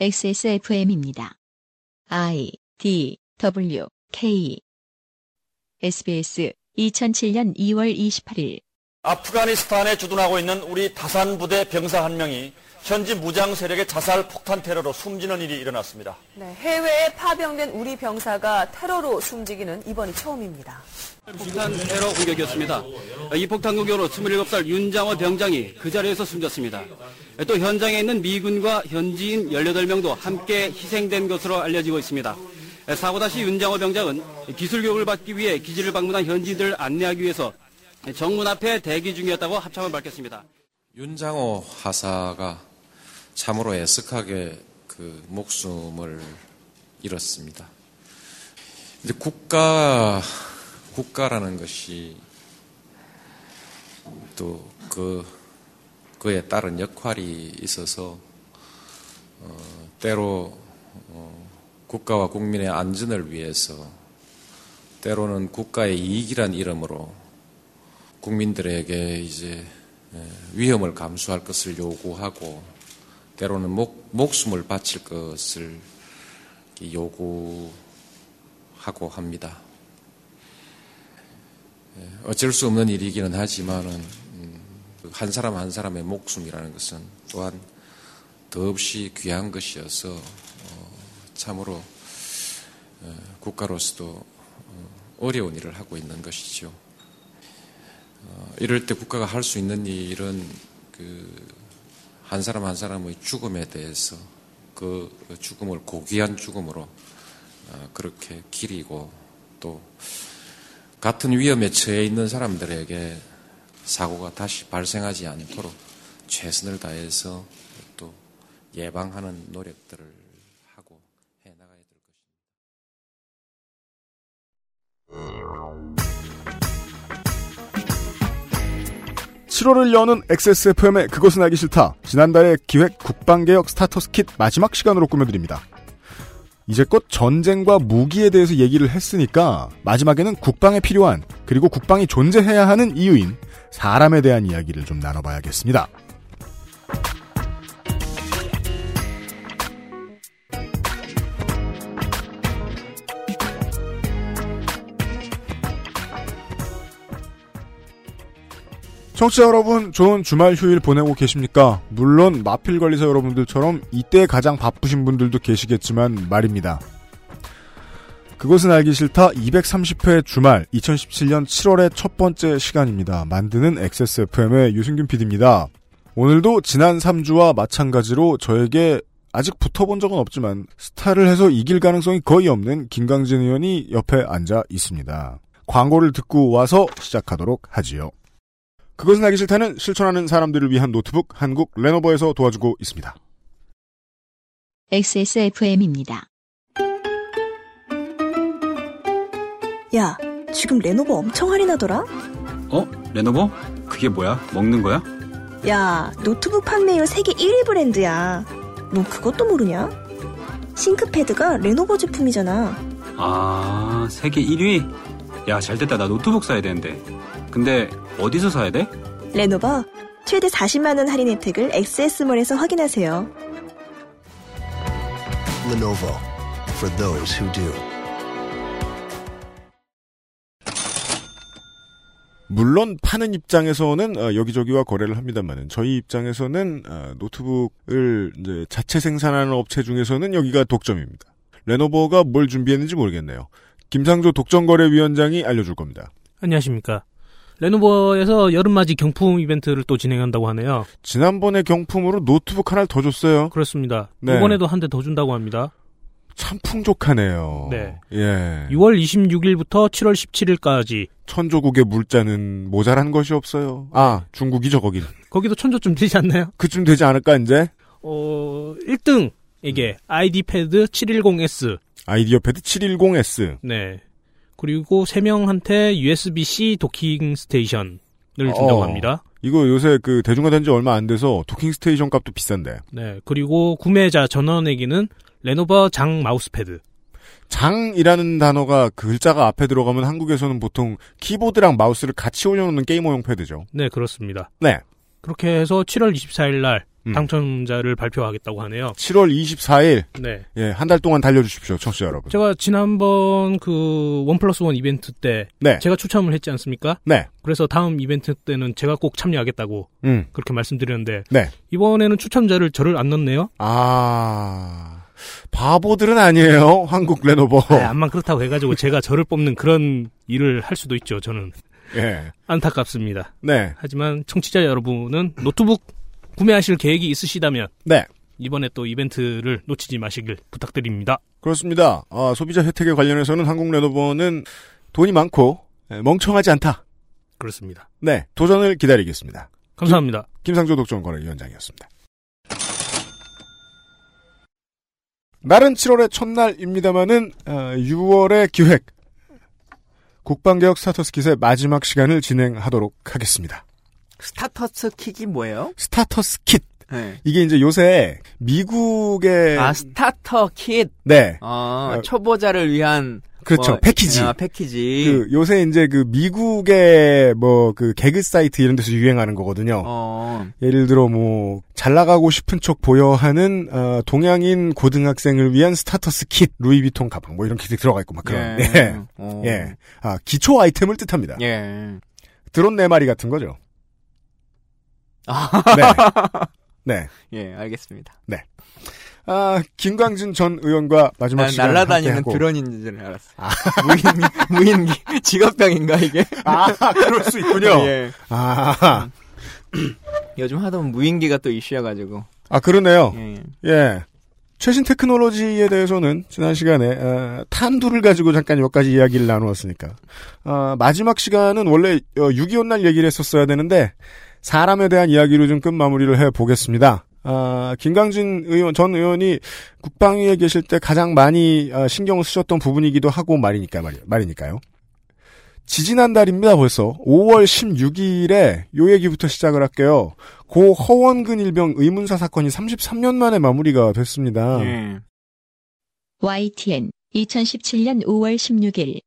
XSFM입니다. I D W K SBS 2007년 2월 28일 아프가니스탄에 주둔하고 있는 우리 다산 부대 병사 한 명이 현지 무장 세력의 자살 폭탄 테러로 숨지는 일이 일어났습니다. 네, 해외에 파병된 우리 병사가 테러로 숨지기는 이번이 처음입니다. 폭탄 테러 공격이었습니다. 이 폭탄 공격으로 27살 윤장호 병장이 그 자리에서 숨졌습니다. 또 현장에 있는 미군과 현지인 18명도 함께 희생된 것으로 알려지고 있습니다. 사고 당시 윤장호 병장은 기술 교육을 받기 위해 기지를 방문한 현지인들을 안내하기 위해서 정문 앞에 대기 중이었다고 합참을 밝혔습니다. 윤장호 하사가 참으로 애석하게 그 목숨을 잃었습니다. 이제 국가 국가라는 것이 또 그 그에 따른 역할이 있어서 어, 때로 어, 국가와 국민의 안전을 위해서 때로는 국가의 이익이란 이름으로 국민들에게 이제 위험을 감수할 것을 요구하고 때로는 목, 목숨을 바칠 것을 요구하고 합니다. 어쩔 수 없는 일이기는 하지만은 한 사람 한 사람의 목숨이라는 것은 또한 더없이 귀한 것이어서 참으로 국가로서도 어려운 일을 하고 있는 것이죠. 이럴 때 국가가 할 수 있는 일은 그 한 사람 한 사람의 죽음에 대해서 그 죽음을 고귀한 죽음으로 그렇게 기리고 또 같은 위험에 처해 있는 사람들에게 사고가 다시 발생하지 않도록 최선을 다해서 또 예방하는 노력들을 하고 해 나가야 될 것입니다. 7월을 여는 XSFM의 그것은 알기 싫다. 지난달에 기획 국방개혁 스타터스 킷 마지막 시간으로 꾸며드립니다. 이제껏 전쟁과 무기에 대해서 얘기를 했으니까 마지막에는 국방에 필요한 그리고 국방이 존재해야 하는 이유인 사람에 대한 이야기를 좀 나눠봐야겠습니다. 청취자 여러분, 좋은 주말 휴일 보내고 계십니까? 물론 마필 관리사 여러분들처럼 이때 가장 바쁘신 분들도 계시겠지만 말입니다. 그것은 알기 싫다 230회 주말 2017년 7월의 첫 번째 시간입니다. 만드는 XSFM의 유승균 PD입니다. 오늘도 지난 3주와 마찬가지로 저에게 아직 붙어본 적은 없지만 스타를 해서 이길 가능성이 거의 없는 김강진 의원이 옆에 앉아 있습니다. 광고를 듣고 와서 시작하도록 하지요. 그것은 알기 싫다는 실천하는 사람들을 위한 노트북 한국 레노버에서 도와주고 있습니다. XSFM입니다. 야, 지금 레노버 엄청 할인하더라? 어? 레노버? 그게 뭐야? 먹는 거야? 야, 노트북 판매율 세계 1위 브랜드야. 너 그것도 모르냐? 싱크패드가 레노버 제품이잖아. 아, 세계 1위? 야, 잘 됐다. 나 노트북 사야 되는데. 근데 어디서 사야 돼? 레노버 최대 40만 원 할인 혜택을 XS몰에서 확인하세요. Lenovo for those who do. 물론 파는 입장에서는 어, 여기저기와 거래를 합니다만은 저희 입장에서는 어, 노트북을 이제 자체 생산하는 업체 중에서는 여기가 독점입니다. 레노버가 뭘 준비했는지 모르겠네요. 김상조 독점거래위원장이 알려줄 겁니다. 안녕하십니까. 레노버에서 여름맞이 경품 이벤트를 또 진행한다고 하네요. 지난번에 경품으로 노트북 하나를 더 줬어요. 그렇습니다. 네. 이번에도 한 대 더 준다고 합니다. 참 풍족하네요. 네. 예. 6월 26일부터 7월 17일까지 천조국의 물자는 모자란 것이 없어요. 아, 중국이죠, 거기는. 거기도 천조쯤 되지 않나요? 그쯤 되지 않을까, 이제? 어, 1등, 이게, 아이디 패드 710S. 아이디어 패드 710S. 네. 그리고 3명한테 USB-C docking station을 준다고 어, 합니다. 이거 요새 그 대중화된 지 얼마 안 돼서 docking station 값도 비싼데. 네. 그리고 구매자 전원에게는 레노버 장 마우스패드. 장이라는 단어가 그 글자가 앞에 들어가면 한국에서는 보통 키보드랑 마우스를 같이 올려놓는 게이머용 패드죠. 네, 그렇습니다. 네. 그렇게 해서 7월 24일 날 음. 당첨자를 발표하겠다고 하네요. 7월 24일. 네. 예, 한 달 동안 달려주십시오, 청취자 여러분. 제가 지난번 그 one plus one 이벤트 때 네. 제가 추첨을 했지 않습니까? 네. 그래서 다음 이벤트 때는 제가 꼭 참여하겠다고 음. 그렇게 말씀드렸는데 네. 이번에는 추첨자를 저를 안 넣네요. 아, 바보들은 아니에요, 한국 레노버. 아, 암만 그렇다고 해가지고 제가 저를 뽑는 그런 일을 할 수도 있죠. 저는 예. 안타깝습니다. 네. 하지만 청취자 여러분은 노트북 구매하실 계획이 있으시다면 네. 이번에 또 이벤트를 놓치지 마시길 부탁드립니다. 그렇습니다. 아, 소비자 혜택에 관련해서는 한국 레노버는 돈이 많고 예, 멍청하지 않다. 그렇습니다. 네, 도전을 기다리겠습니다. 감사합니다. 김, 상조 독점권위원장이었습니다. 날은 7월의 첫날입니다마는 6월의 기획 국방개혁 스타터스 킷의 마지막 시간을 진행하도록 하겠습니다. 스타터스 킥이 뭐예요? starter's kit. 네. 이게 이제 요새 미국의 아 starter kit. 네. 어, 초보자를 위한 그렇죠. 뭐, 패키지. 아, 패키지. 그 요새 이제 그 미국의 뭐 그 개그 사이트 이런 데서 유행하는 거거든요. 어. 예를 들어 뭐 잘 나가고 싶은 척 보여 하는 어, 동양인 고등학생을 위한 starter's kit 루이비통 가방 뭐 이런 게 들어가 있고 막 그런 예. 예. 어. 예. 아, 기초 아이템을 뜻합니다. 예. 드론 네 마리 같은 거죠. 아. 네. 네. 예, 알겠습니다. 네. 아, 김광진 전 의원과 마지막 난 시간 날라다니는. 드론인 줄 알았어. 무인기, 무인기, 직업병인가, 이게? 아, 그럴 수 있군요. 예. 아, 요즘 하도 무인기가 또 이슈여가지고. 아 그러네요. 예. 예. 최신 테크놀로지에 대해서는 지난 시간에 어, 탄두를 가지고 잠깐 몇 가지 이야기를 나누었으니까 어, 마지막 시간은 원래 어, 6.25날 얘기를 했었어야 되는데 사람에 대한 이야기로 좀 끝 마무리를 해 보겠습니다. 아, 김강진 의원 전 의원이 국방위에 계실 때 가장 많이 어, 신경을 쓰셨던 부분이기도 하고 말이니까 말이, 말이니까요. 지지난 달입니다 벌써 5월 16일에 요 얘기부터 시작을 할게요. 고 허원근 일병 의문사 사건이 33년 만에 마무리가 됐습니다. 예. YTN 2017년 5월 16일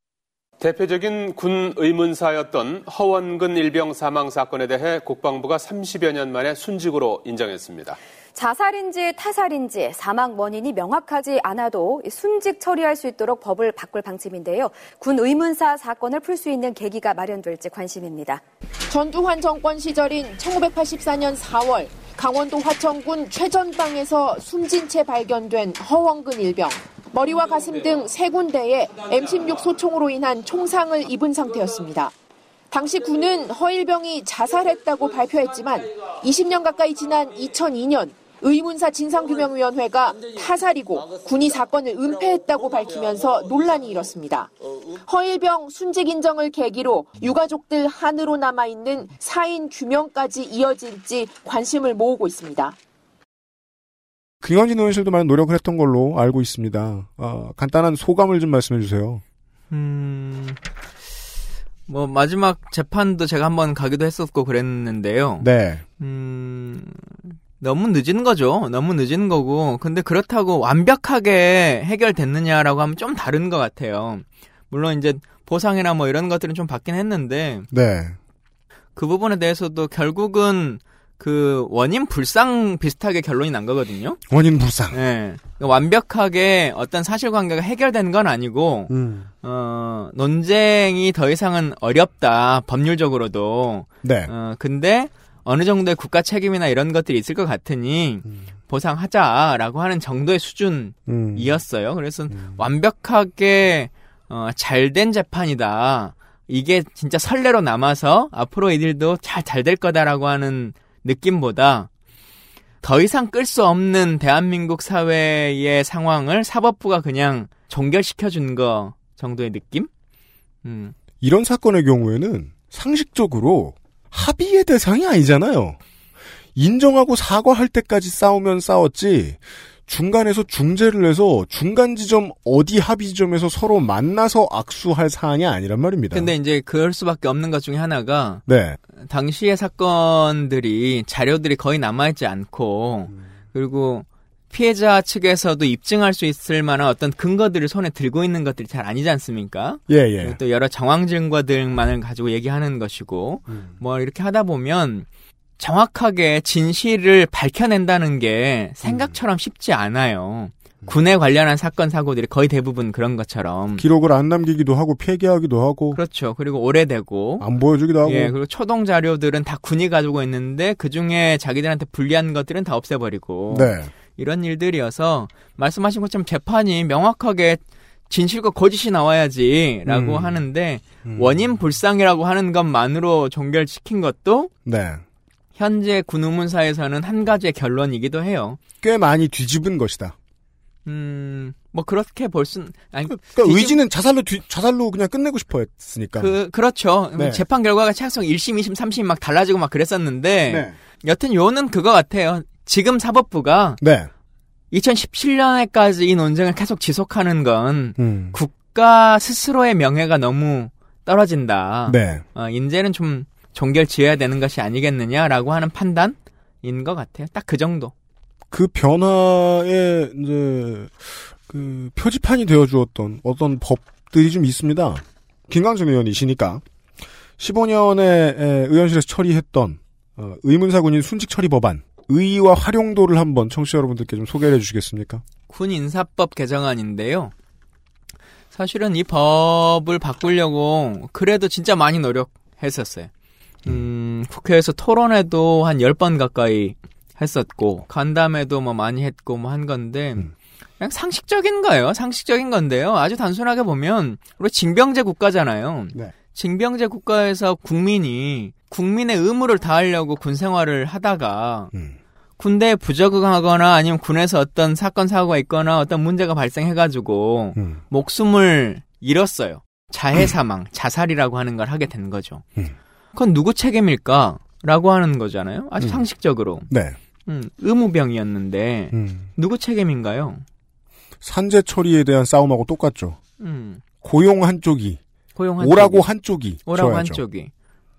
대표적인 군 의문사였던 허원근 일병 사망 사건에 대해 국방부가 30여 년 만에 순직으로 인정했습니다. 자살인지 타살인지 사망 원인이 명확하지 않아도 순직 처리할 수 있도록 법을 바꿀 방침인데요. 군 의문사 사건을 풀 수 있는 계기가 마련될지 관심입니다. 전두환 정권 시절인 1984년 4월 강원도 화천군 최전방에서 숨진 채 발견된 허원근 일병. 머리와 가슴 등 세 군데에 M16 소총으로 인한 총상을 입은 상태였습니다. 당시 군은 허일병이 자살했다고 발표했지만 20년 가까이 지난 2002년 의문사 진상규명위원회가 타살이고 군이 사건을 은폐했다고 밝히면서 논란이 일었습니다. 허일병 순직 인정을 계기로 유가족들 한으로 남아있는 사인 규명까지 이어질지 관심을 모으고 있습니다. 김광진 의원실도 많은 노력을 했던 걸로 알고 있습니다. 어, 간단한 소감을 좀 말씀해 주세요. 음, 뭐, 마지막 재판도 제가 한번 가기도 했었고 그랬는데요. 네. 음, 너무 늦은 거죠. 너무 늦은 거고. 근데 그렇다고 완벽하게 해결됐느냐라고 하면 좀 다른 것 같아요. 물론 이제 보상이나 뭐 이런 것들은 좀 받긴 했는데. 네. 그 부분에 대해서도 결국은 그 원인 불상 비슷하게 결론이 난 거거든요. 원인 불상. 네. 완벽하게 어떤 사실관계가 해결된 건 아니고, 음. 어, 논쟁이 더 이상은 어렵다, 법률적으로도. 네. 어, 근데 어느 정도의 국가 책임이나 이런 것들이 있을 것 같으니, 보상하자라고 하는 정도의 수준이었어요. 그래서 완벽하게, 어, 잘된 재판이다. 이게 진짜 선례로 남아서 앞으로 이들도 잘 잘 될 거다라고 하는 느낌보다 더 이상 끌 수 없는 대한민국 사회의 상황을 사법부가 그냥 종결시켜 준 거 정도의 느낌? 음. 이런 사건의 경우에는 상식적으로 합의의 대상이 아니잖아요. 인정하고 사과할 때까지 싸우면 싸웠지 중간에서 중재를 해서 중간 지점 어디 합의 지점에서 서로 만나서 악수할 사안이 아니란 말입니다. 근데 이제 그럴 수밖에 없는 것 중에 하나가 네. 당시의 사건들이 자료들이 거의 남아있지 않고 그리고 피해자 측에서도 입증할 수 있을 만한 어떤 근거들을 손에 들고 있는 것들이 잘 아니지 않습니까? 예, 예. 또 여러 정황 증거들만을 가지고 얘기하는 것이고 뭐 이렇게 하다 보면 정확하게 진실을 밝혀낸다는 게 생각처럼 쉽지 않아요. 군에 관련한 사건 사고들이 거의 대부분 그런 것처럼 기록을 안 남기기도 하고 폐기하기도 하고 그렇죠. 그리고 오래되고 안 보여주기도 하고 예, 그리고 초동 자료들은 다 군이 가지고 있는데 그 중에 자기들한테 불리한 것들은 다 없애버리고 네. 이런 일들이어서 말씀하신 것처럼 재판이 명확하게 진실과 거짓이 나와야지라고 음. 하는데 원인 불상이라고 하는 것만으로 종결시킨 것도 네. 현재 군 의문사에서는 한 가지의 결론이기도 해요. 꽤 많이 뒤집은 것이다. 음, 뭐 그렇게 볼 순, 아니, 그러니까 뒤집- 의지는 자살로 뒤, 자살로 그냥 끝내고 싶어 했으니까. 그, 그렇죠. 네. 재판 결과가 착성 1심, 2심, 3심 막 달라지고 막 그랬었는데, 네. 여튼 요는 그거 같아요. 지금 사법부가 네. 2017년에까지 이 논쟁을 계속 지속하는 건 음. 국가 스스로의 명예가 너무 떨어진다. 네. 어, 이제는 좀 종결 지어야 되는 것이 아니겠느냐라고 하는 판단인 것 같아요. 딱 그 정도. 그 변화에 이제 그 표지판이 되어 주었던 어떤 법들이 좀 있습니다. 김광준 의원이시니까 15년에 의원실에서 처리했던 어, 의문사 군인 순직 처리 법안 의의와 활용도를 한번 청취자 여러분들께 좀 소개해 주시겠습니까? 군 인사법 개정안인데요. 사실은 이 법을 바꾸려고 그래도 진짜 많이 노력했었어요. 음, 국회에서 토론회도 한 10번 가까이 했었고, 간담회도 뭐 많이 했고 뭐 한 건데, 그냥 상식적인 거예요. 상식적인 건데요. 아주 단순하게 보면, 우리 징병제 국가잖아요. 네. 징병제 국가에서 국민이 국민의 의무를 다하려고 군 생활을 하다가 군대에 부적응하거나 아니면 군에서 어떤 사건 사고가 있거나 어떤 문제가 발생해가지고 음. 목숨을 잃었어요. 자해 사망, 자살이라고 하는 걸 하게 된 거죠. 그건 누구 책임일까? 라고 하는 거잖아요. 아주 음. 상식적으로. 네. 음, 의무병이었는데 음. 누구 책임인가요? 산재 처리에 대한 싸움하고 똑같죠. 음, 고용 한쪽이 고용 오라고 한쪽이 오라고 져야죠. 한쪽이.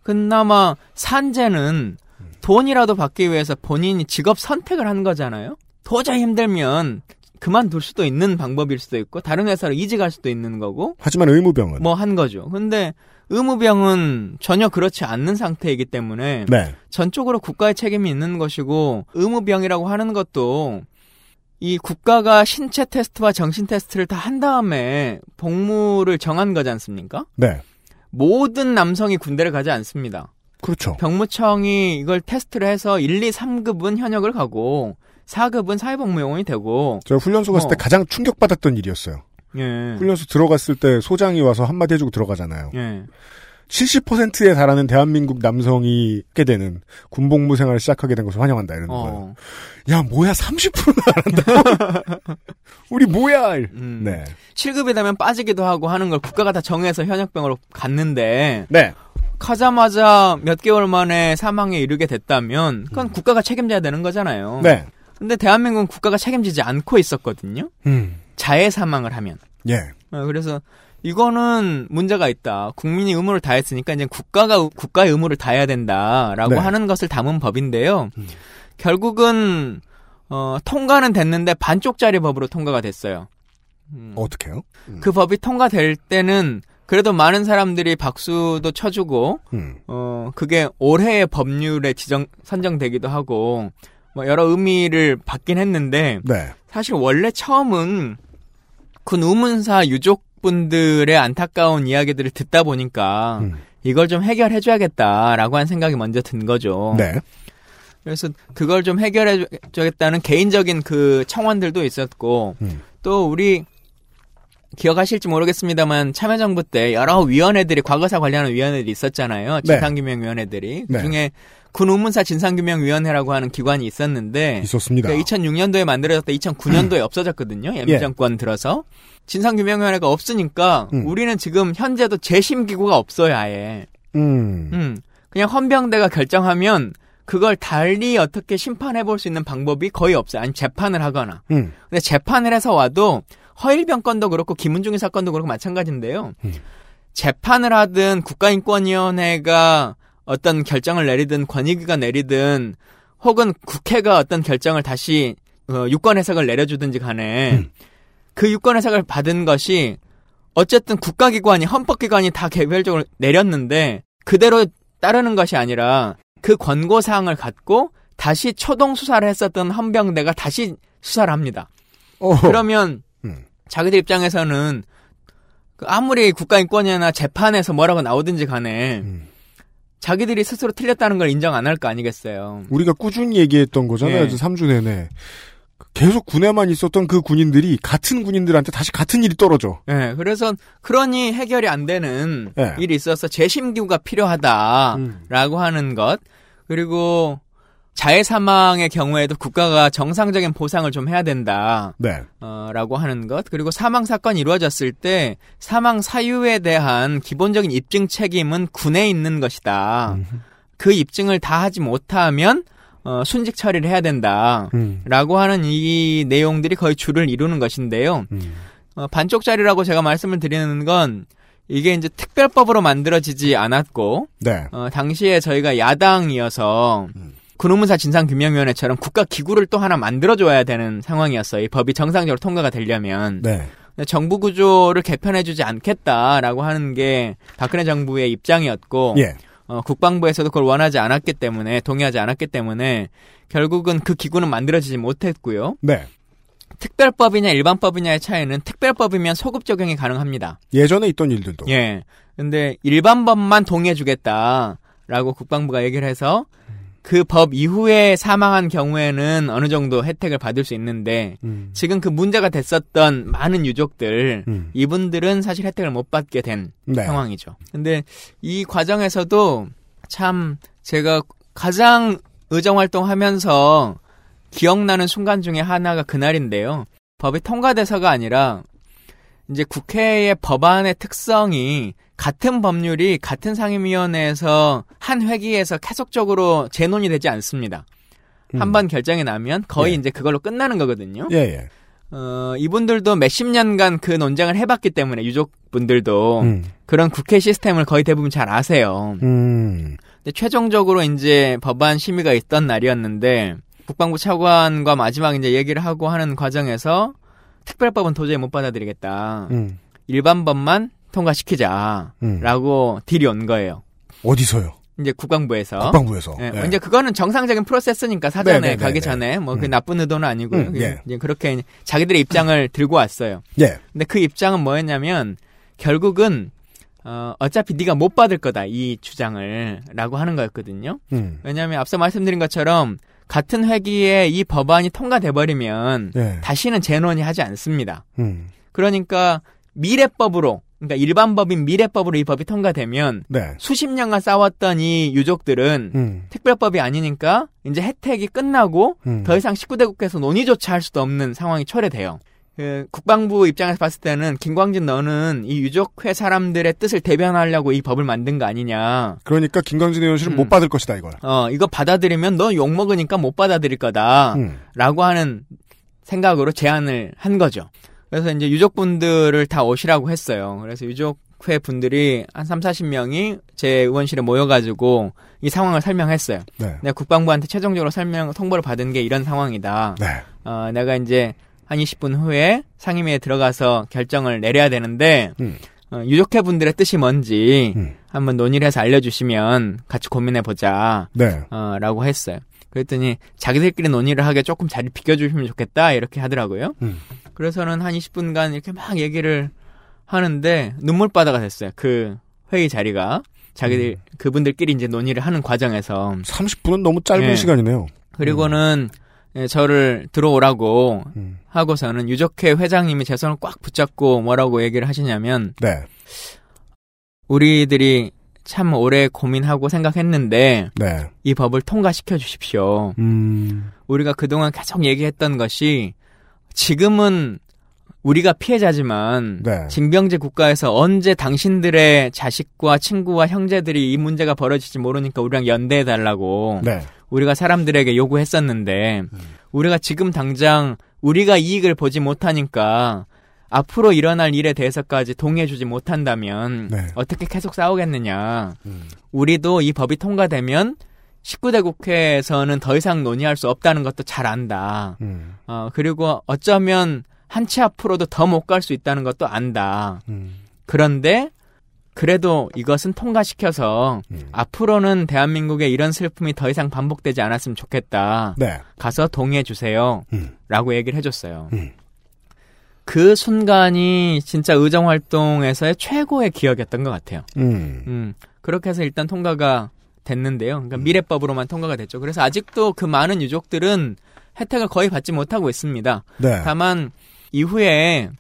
그나마 산재는 돈이라도 받기 위해서 본인이 직업 선택을 한 거잖아요. 도저히 힘들면 그만둘 수도 있는 방법일 수도 있고 다른 회사로 이직할 수도 있는 거고 하지만 의무병은 뭐 한 거죠. 근데 의무병은 전혀 그렇지 않는 상태이기 때문에 네. 전적으로 국가의 책임이 있는 것이고 의무병이라고 하는 것도 이 국가가 신체 테스트와 정신 테스트를 다 한 다음에 복무를 정한 거지 않습니까? 네. 모든 남성이 군대를 가지 않습니다. 그렇죠. 병무청이 이걸 테스트를 해서 1, 2, 3급은 현역을 가고 4급은 사회복무요원이 되고 제가 훈련소 갔을 어. 때 가장 충격받았던 일이었어요. 예. 훈련소 들어갔을 때 소장이 와서 한마디 해주고 들어가잖아요. 예. 70%에 달하는 대한민국 남성이 하게 되는 군복무 생활을 시작하게 된 것을 환영한다 이러는 어. 거예요. 야 뭐야 30%나 안 한다고? 우리 뭐야? 음. 네. 7급이 되면 빠지기도 하고 하는 걸 국가가 다 정해서 현역병으로 갔는데 네. 가자마자 몇 개월 만에 사망에 이르게 됐다면 그건 국가가 책임져야 되는 거잖아요. 네. 근데 대한민국은 국가가 책임지지 않고 있었거든요. 음. 자해 사망을 하면. 예. 어, 그래서 이거는 문제가 있다. 국민이 의무를 다했으니까 이제 국가가 국가의 의무를 다해야 된다라고 네. 하는 것을 담은 법인데요. 결국은 어, 통과는 됐는데 반쪽짜리 법으로 통과가 됐어요. 어떻게요? 그 법이 통과될 때는 그래도 많은 사람들이 박수도 쳐주고 음. 어 그게 올해의 법률에 지정 선정되기도 하고 뭐 여러 의미를 받긴 했는데 네. 사실 원래 처음은 군 우문사 유족분들의 안타까운 이야기들을 듣다 보니까 음. 이걸 좀 해결해줘야겠다라고 하는 생각이 먼저 든 거죠. 네. 그래서 그걸 좀 해결해줘야겠다는 개인적인 그 청원들도 있었고 음. 또 우리 기억하실지 모르겠습니다만 참여정부 때 여러 위원회들이 과거사 관련한 위원회들이 있었잖아요. 네. 진상규명위원회들이 네. 그중에 군 우문사 진상규명위원회라고 하는 기관이 있었는데 있었습니다. 2006년도에 만들어졌다 2009년도에 없어졌거든요. 예. MB 정권 들어서 진상규명위원회가 없으니까 음. 우리는 지금 현재도 재심 기구가 없어요. 아예. 음. 음, 그냥 헌병대가 결정하면 그걸 달리 어떻게 심판해 볼 수 있는 방법이 거의 없어요. 아니 재판을 하거나. 음. 근데 재판을 해서 와도 허일병 건도 그렇고 김은중의 사건도 그렇고 마찬가지인데요. 음. 재판을 하든 국가인권위원회가 어떤 결정을 내리든 권익위가 내리든 혹은 국회가 어떤 결정을 다시 어, 유권 해석을 내려주든지 간에 음. 그 유권 해석을 받은 것이 어쨌든 국가기관이 헌법기관이 다 개별적으로 내렸는데 그대로 따르는 것이 아니라 그 권고 사항을 갖고 다시 초동 수사를 했었던 헌병대가 다시 수사를 합니다. 어허. 그러면 음. 자기들 입장에서는 그 아무리 국가인권이나 재판에서 뭐라고 나오든지 간에 음. 자기들이 스스로 틀렸다는 걸 인정 안 할 거 아니겠어요. 우리가 꾸준히 얘기했던 거잖아요. 예. 3주 내내. 계속 군에만 있었던 그 군인들이 같은 군인들한테 다시 같은 일이 떨어져. 예, 그래서 그러니 해결이 안 되는 예. 일이 있어서 재심기구가 필요하다라고 하는 것 그리고 자해 사망의 경우에도 국가가 정상적인 보상을 좀 해야 된다. 네. 어, 라고 하는 것. 그리고 사망 사건이 이루어졌을 때 사망 사유에 대한 기본적인 입증 책임은 군에 있는 것이다. 그 입증을 다 하지 못하면 어, 순직 처리를 해야 된다. 음. 라고 하는 이 내용들이 거의 줄을 이루는 것인데요. 어, 반쪽짜리라고 제가 말씀을 드리는 건 이게 이제 특별법으로 만들어지지 않았고 네. 어, 당시에 저희가 야당이어서 군의문사 진상규명위원회처럼 국가 기구를 또 하나 만들어줘야 되는 상황이었어요. 이 법이 정상적으로 통과가 되려면. 네. 정부 구조를 개편해주지 않겠다라고 하는 게 박근혜 정부의 입장이었고, 예. 어, 국방부에서도 그걸 원하지 않았기 때문에 동의하지 않았기 때문에 결국은 그 기구는 만들어지지 못했고요. 네. 특별법이냐 일반법이냐의 차이는 특별법이면 소급 적용이 가능합니다. 예전에 있던 일들도. 예. 근데 일반법만 동의해주겠다라고 국방부가 얘기를 해서 그 법 이후에 사망한 경우에는 어느 정도 혜택을 받을 수 있는데 음. 지금 그 문제가 됐었던 많은 유족들 음. 이분들은 사실 혜택을 못 받게 된 네. 상황이죠. 근데 이 과정에서도 참 제가 가장 의정 활동하면서 기억나는 순간 중에 하나가 그날인데요. 법이 통과돼서가 아니라 이제 국회의 법안의 특성이 같은 법률이 같은 상임위원회에서 한 회기에서 계속적으로 재논의되지 않습니다. 음. 한번 결정이 나면 거의 이제 그걸로 끝나는 거거든요. 예, 예. 어, 이분들도 몇십 년간 그 논쟁을 해봤기 때문에 유족분들도 음. 그런 국회 시스템을 거의 대부분 잘 아세요. 음. 근데 최종적으로 이제 법안 심의가 있던 날이었는데 국방부 차관과 마지막 이제 얘기를 하고 하는 과정에서 특별법은 도저히 못 받아들이겠다. 음. 일반 법만 통과시키자라고 딜이 온 거예요. 어디서요? 이제 국방부에서. 국방부에서. 예, 예. 이제 그거는 정상적인 프로세스니까 사전에 네, 네, 가기 네, 전에 뭐그 음. 나쁜 의도는 아니고요. 음, 예. 이제 그렇게 자기들의 입장을 들고 왔어요. 예. 근데 그 입장은 뭐였냐면 결국은 어, 어차피 네가 못 받을 거다 이 주장을 라고 하는 거였거든요. 음. 왜냐하면 앞서 말씀드린 것처럼 같은 회기에 이 법안이 통과돼 버리면 예. 다시는 재논의하지 않습니다. 음. 그러니까 미래법으로 그러니까 일반 법인 미래법으로 이 법이 통과되면 네. 수십 년간 싸웠던 이 유족들은 음. 특별법이 아니니까 이제 혜택이 끝나고 음. 더 이상 19대 국회에서 논의조차 할 수도 없는 상황이 초래돼요. 그 국방부 입장에서 봤을 때는 김광진 너는 이 유족회 사람들의 뜻을 대변하려고 이 법을 만든 거 아니냐. 그러니까 김광진 의원실은 음. 못 받을 것이다 이걸. 어, 이거 받아들이면 너 욕 먹으니까 못 받아들일 거다. 음. 라고 하는 생각으로 제안을 한 거죠. 그래서 이제 유족분들을 다 오시라고 했어요. 그래서 유족회 분들이 한 3, 40명이 제 의원실에 모여가지고 이 상황을 설명했어요. 네. 내가 국방부한테 최종적으로 설명, 통보를 받은 게 이런 상황이다. 네. 어, 내가 이제 한 20분 후에 상임위에 들어가서 결정을 내려야 되는데, 음. 어, 유족회 분들의 뜻이 뭔지 한번 논의를 해서 알려주시면 같이 고민해보자. 네. 어, 라고 했어요. 그랬더니 자기들끼리 논의를 하게 조금 자리 비켜주시면 좋겠다 이렇게 하더라고요. 음. 그래서는 한 20분간 이렇게 막 얘기를 하는데 눈물바다가 됐어요. 그 회의 자리가 자기들 그분들끼리 이제 논의를 하는 과정에서 30분은 너무 짧은 예. 시간이네요. 그리고는 예, 저를 들어오라고 음. 하고서는 유족회 회장님이 제 손을 꽉 붙잡고 뭐라고 얘기를 하시냐면 네. 우리들이 참 오래 고민하고 생각했는데 네. 이 법을 통과시켜 주십시오. 음. 우리가 그동안 계속 얘기했던 것이 지금은 우리가 피해자지만 네. 징병제 국가에서 언제 당신들의 자식과 친구와 형제들이 이 문제가 벌어질지 모르니까 우리랑 연대해 달라고 네. 우리가 사람들에게 요구했었는데 우리가 지금 당장 우리가 이익을 보지 못하니까 앞으로 일어날 일에 대해서까지 동의해주지 못한다면 네. 어떻게 계속 싸우겠느냐. 우리도 이 법이 통과되면 19대 국회에서는 더 이상 논의할 수 없다는 것도 잘 안다. 음. 어, 그리고 어쩌면 한 치 앞으로도 더 못 갈 수 있다는 것도 안다. 음. 그런데 그래도 이것은 통과시켜서 앞으로는 대한민국에 이런 슬픔이 더 이상 반복되지 않았으면 좋겠다. 네. 가서 동의해 주세요. 라고 얘기를 해줬어요. 그 순간이 진짜 의정 활동에서의 최고의 기억이었던 것 같아요. 음. 음, 그렇게 해서 일단 통과가 됐는데요. 그러니까 미래법으로만 통과가 됐죠. 그래서 아직도 그 많은 유족들은 혜택을 거의 받지 못하고 있습니다. 네. 다만 이후에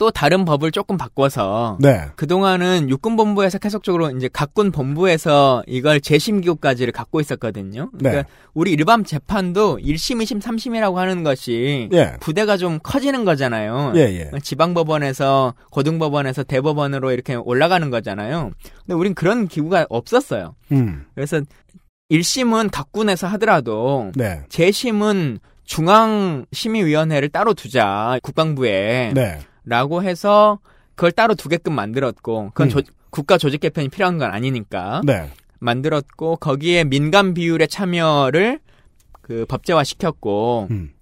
또 다른 법을 조금 바꿔서 네. 그동안은 육군 본부에서 계속적으로 이제 각군 본부에서 이걸 재심 기구까지를 갖고 있었거든요. 그러니까 네. 우리 일반 재판도 1심, 2심, 3심이라고 하는 것이 예. 부대가 좀 커지는 거잖아요. 예, 예. 지방 법원에서 고등 법원에서 대법원으로 이렇게 올라가는 거잖아요. 근데 우린 그런 기구가 없었어요. 음. 그래서 1심은 각군에서 하더라도 네. 재심은 중앙심의위원회를 따로 두자 국방부에 네. 라고 해서 그걸 따로 두게끔 만들었고 그건 음. 조- 국가 조직 개편이 필요한 건 아니니까 네. 만들었고 거기에 민간 비율의 참여를 그 법제화 시켰고 음.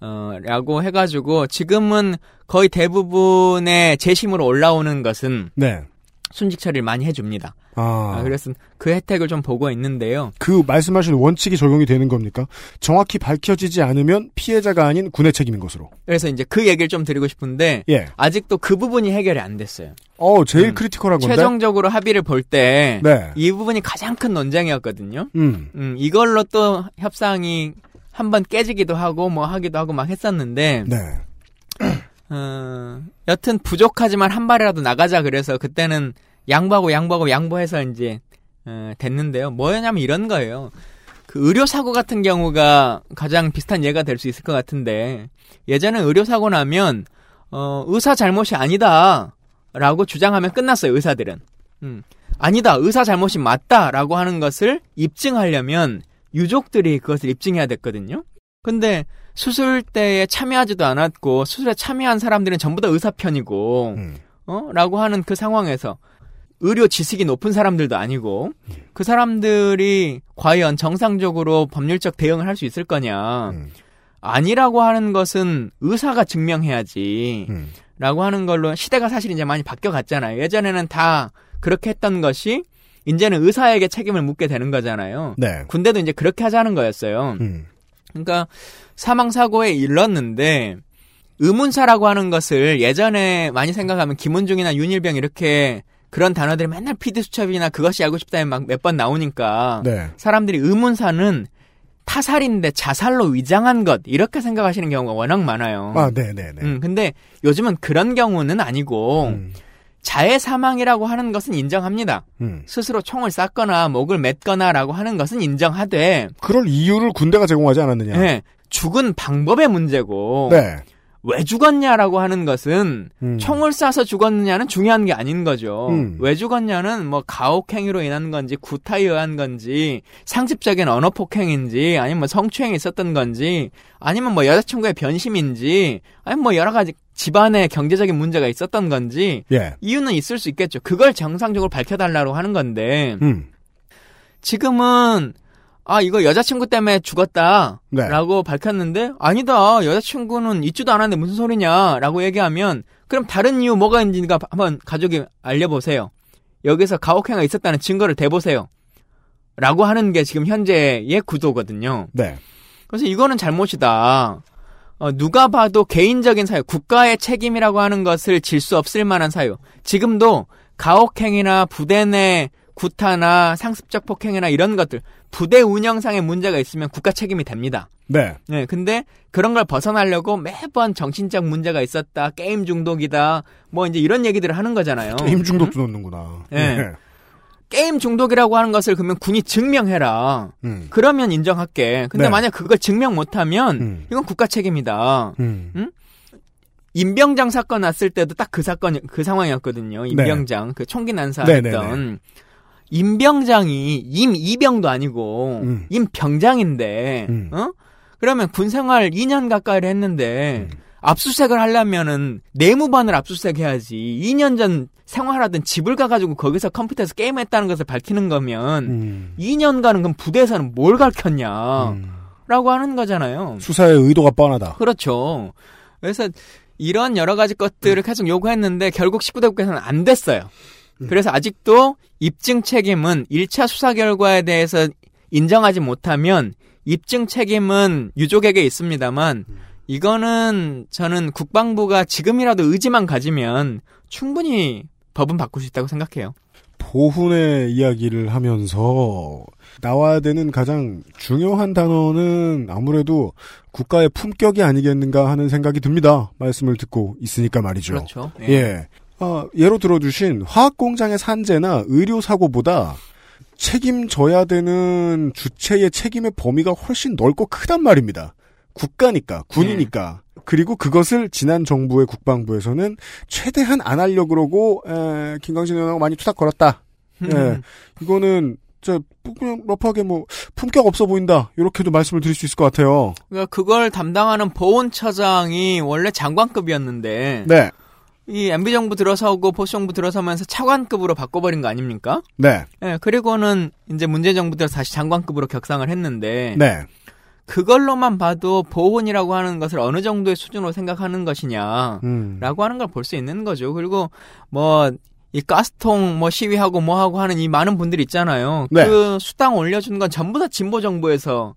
어 라고 해가지고 지금은 거의 대부분의 재심으로 올라오는 것은 네. 순직 처리를 많이 해줍니다. 아. 아, 그래서 그 혜택을 좀 보고 있는데요. 그 말씀하신 원칙이 적용이 되는 겁니까? 정확히 밝혀지지 않으면 피해자가 아닌 군의 책임인 것으로. 그래서 이제 그 얘기를 좀 드리고 싶은데 예. 아직도 그 부분이 해결이 안 됐어요. 어, 제일 크리티컬한 건데. 최종적으로 합의를 볼 때이 네. 부분이 가장 큰 논쟁이었거든요. 음. 음, 이걸로 또 협상이 한번 깨지기도 하고 뭐 하기도 하고 막 했었는데 네. 어, 여튼 부족하지만 한 발이라도 나가자 그래서 그때는 양보하고 양보하고 양보해서 이제 어, 됐는데요. 뭐였냐면 이런 거예요. 그 의료 사고 같은 경우가 가장 비슷한 예가 될 수 있을 것 같은데 예전에 의료 사고 나면 어, 의사 잘못이 아니다라고 주장하면 끝났어요. 의사들은. 음. 아니다. 의사 잘못이 맞다라고 하는 것을 입증하려면 유족들이 그것을 입증해야 됐거든요. 근데 수술 때에 참여하지도 않았고 수술에 참여한 사람들은 전부 다 의사 편이고 어? 라고 하는 그 상황에서 의료 지식이 높은 사람들도 아니고 그 사람들이 과연 정상적으로 법률적 대응을 할 수 있을 거냐? 아니라고 하는 것은 의사가 증명해야지. 라고 하는 걸로 시대가 사실 이제 많이 바뀌어 갔잖아요. 예전에는 다 그렇게 했던 것이 이제는 의사에게 책임을 묻게 되는 거잖아요. 네. 군대도 이제 그렇게 하자는 거였어요. 음. 그러니까 사망 사고에 일렀는데 의문사라고 하는 것을 예전에 많이 생각하면 김은중이나 윤일병 이렇게 그런 단어들이 맨날 피디 수첩이나 그것이 알고 싶다에 막 몇 번 나오니까 네. 사람들이 의문사는 타살인데 자살로 위장한 것 이렇게 생각하시는 경우가 워낙 많아요. 아, 네, 네, 네. 음, 근데 요즘은 그런 경우는 아니고 자해 사망이라고 하는 것은 인정합니다. 음. 스스로 총을 쐈거나 목을 맸거나라고 하는 것은 인정하되 그럴 이유를 군대가 제공하지 않았느냐. 네, 죽은 방법의 문제고 네. 왜 죽었냐라고 하는 것은 음. 총을 쏴서 죽었느냐는 중요한 게 아닌 거죠. 음. 왜 죽었냐는 뭐 가혹행위로 인한 건지 구타에 의한 건지 상습적인 언어 폭행인지 아니면 뭐 성추행이 있었던 건지 아니면 뭐 여자친구의 변심인지 아니면 뭐 여러 가지 집안에 경제적인 문제가 있었던 건지 예. 이유는 있을 수 있겠죠. 그걸 정상적으로 밝혀달라고 하는 건데 음. 지금은 아 이거 여자친구 때문에 죽었다라고 네. 밝혔는데 아니다. 여자친구는 있지도 않았는데 무슨 소리냐라고 얘기하면 그럼 다른 이유 뭐가 있는지가 한번 가족이 알려보세요. 여기서 가혹행위가 있었다는 증거를 대보세요. 라고 하는 게 지금 현재의 구도거든요. 네. 그래서 이거는 잘못이다. 어, 누가 봐도 개인적인 사유 국가의 책임이라고 하는 것을 질 수 없을 만한 사유. 지금도 가혹행위나 부대 내 구타나 상습적 폭행이나 이런 것들 부대 운영상의 문제가 있으면 국가 책임이 됩니다. 네. 네, 근데 그런 걸 벗어나려고 매번 정신적 문제가 있었다, 게임 중독이다, 뭐 이제 이런 얘기들을 하는 거잖아요. 게임 중독도 넣는구나. 네. 네. 게임 중독이라고 하는 것을 그러면 군이 증명해라. 음. 그러면 인정할게. 근데 네. 만약 그걸 증명 못하면 이건 국가 책임이다. 음. 응? 임병장 사건 났을 때도 딱 그 사건 그 상황이었거든요. 임병장 그 총기 난사했던 네네네. 임병장이 임이병도 아니고 음. 임병장인데 어? 그러면 군 생활 2년 가까이를 했는데 음. 압수수색을 하려면은 내무반을 압수수색해야지. 2년 전 생활하던 집을 가가지고 거기서 컴퓨터에서 게임했다는 것을 밝히는 거면 음. 2년간은 그럼 부대에서는 뭘 가르쳤냐? 라고 하는 거잖아요. 수사의 의도가 뻔하다. 그렇죠. 그래서 이런 여러 가지 것들을 계속 요구했는데 결국 19대 국회에서는 안 됐어요. 그래서 아직도 입증 책임은 1차 수사 결과에 대해서 인정하지 못하면 입증 책임은 유족에게 있습니다만 이거는 저는 국방부가 지금이라도 의지만 가지면 충분히 법은 바꿀 수 있다고 생각해요. 보훈의 이야기를 하면서 나와야 되는 가장 중요한 단어는 아무래도 국가의 품격이 아니겠는가 하는 생각이 듭니다. 말씀을 듣고 있으니까 말이죠. 그렇죠. 예. 예. 아, 예로 들어주신 화학공장의 산재나 의료사고보다 책임져야 되는 주체의 책임의 범위가 훨씬 넓고 크단 말입니다. 국가니까, 군이니까. 그리고 그것을 지난 정부의 국방부에서는 최대한 안 하려고 그러고, 에, 김광진 의원하고 많이 투닥 걸었다. 예. 이거는, 저, 그냥 러프하게 뭐, 품격 없어 보인다. 이렇게도 말씀을 드릴 수 있을 것 같아요. 그러니까 그걸 담당하는 보훈처장이 원래 장관급이었는데 네. 이 MB 정부 들어서고 보수 정부 들어서면서 차관급으로 바꿔버린 거 아닙니까? 네. 예, 그리고는 이제 문재인 정부 들어서 다시 장관급으로 격상을 했는데 네. 그걸로만 봐도 보훈이라고 하는 것을 어느 정도의 수준으로 생각하는 것이냐라고 음. 하는 걸 볼 수 있는 거죠. 그리고 뭐 이 가스통 뭐 시위하고 뭐 하고 하는 이 많은 분들이 있잖아요. 네. 그 수당 올려준 건 전부 다 진보 정부에서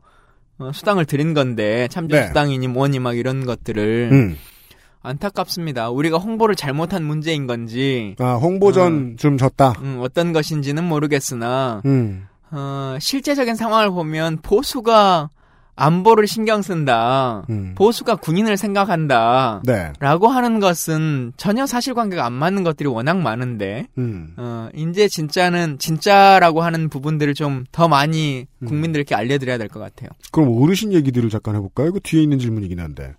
어, 수당을 드린 건데 참전 네. 수당이니 뭐니 막 이런 것들을 음. 안타깝습니다. 우리가 홍보를 잘못한 문제인 건지 아, 홍보전 좀 졌다. 음, 어떤 것인지는 모르겠으나 음. 어, 실제적인 상황을 보면 보수가 안보를 신경 쓴다. 보수가 군인을 생각한다. 네. 라고 하는 것은 전혀 사실관계가 안 맞는 것들이 워낙 많은데, 음. 어, 이제 진짜는, 진짜라고 하는 부분들을 좀 더 많이 국민들께 알려드려야 될 것 같아요. 그럼 어르신 얘기들을 잠깐 해볼까요? 이거 뒤에 있는 질문이긴 한데.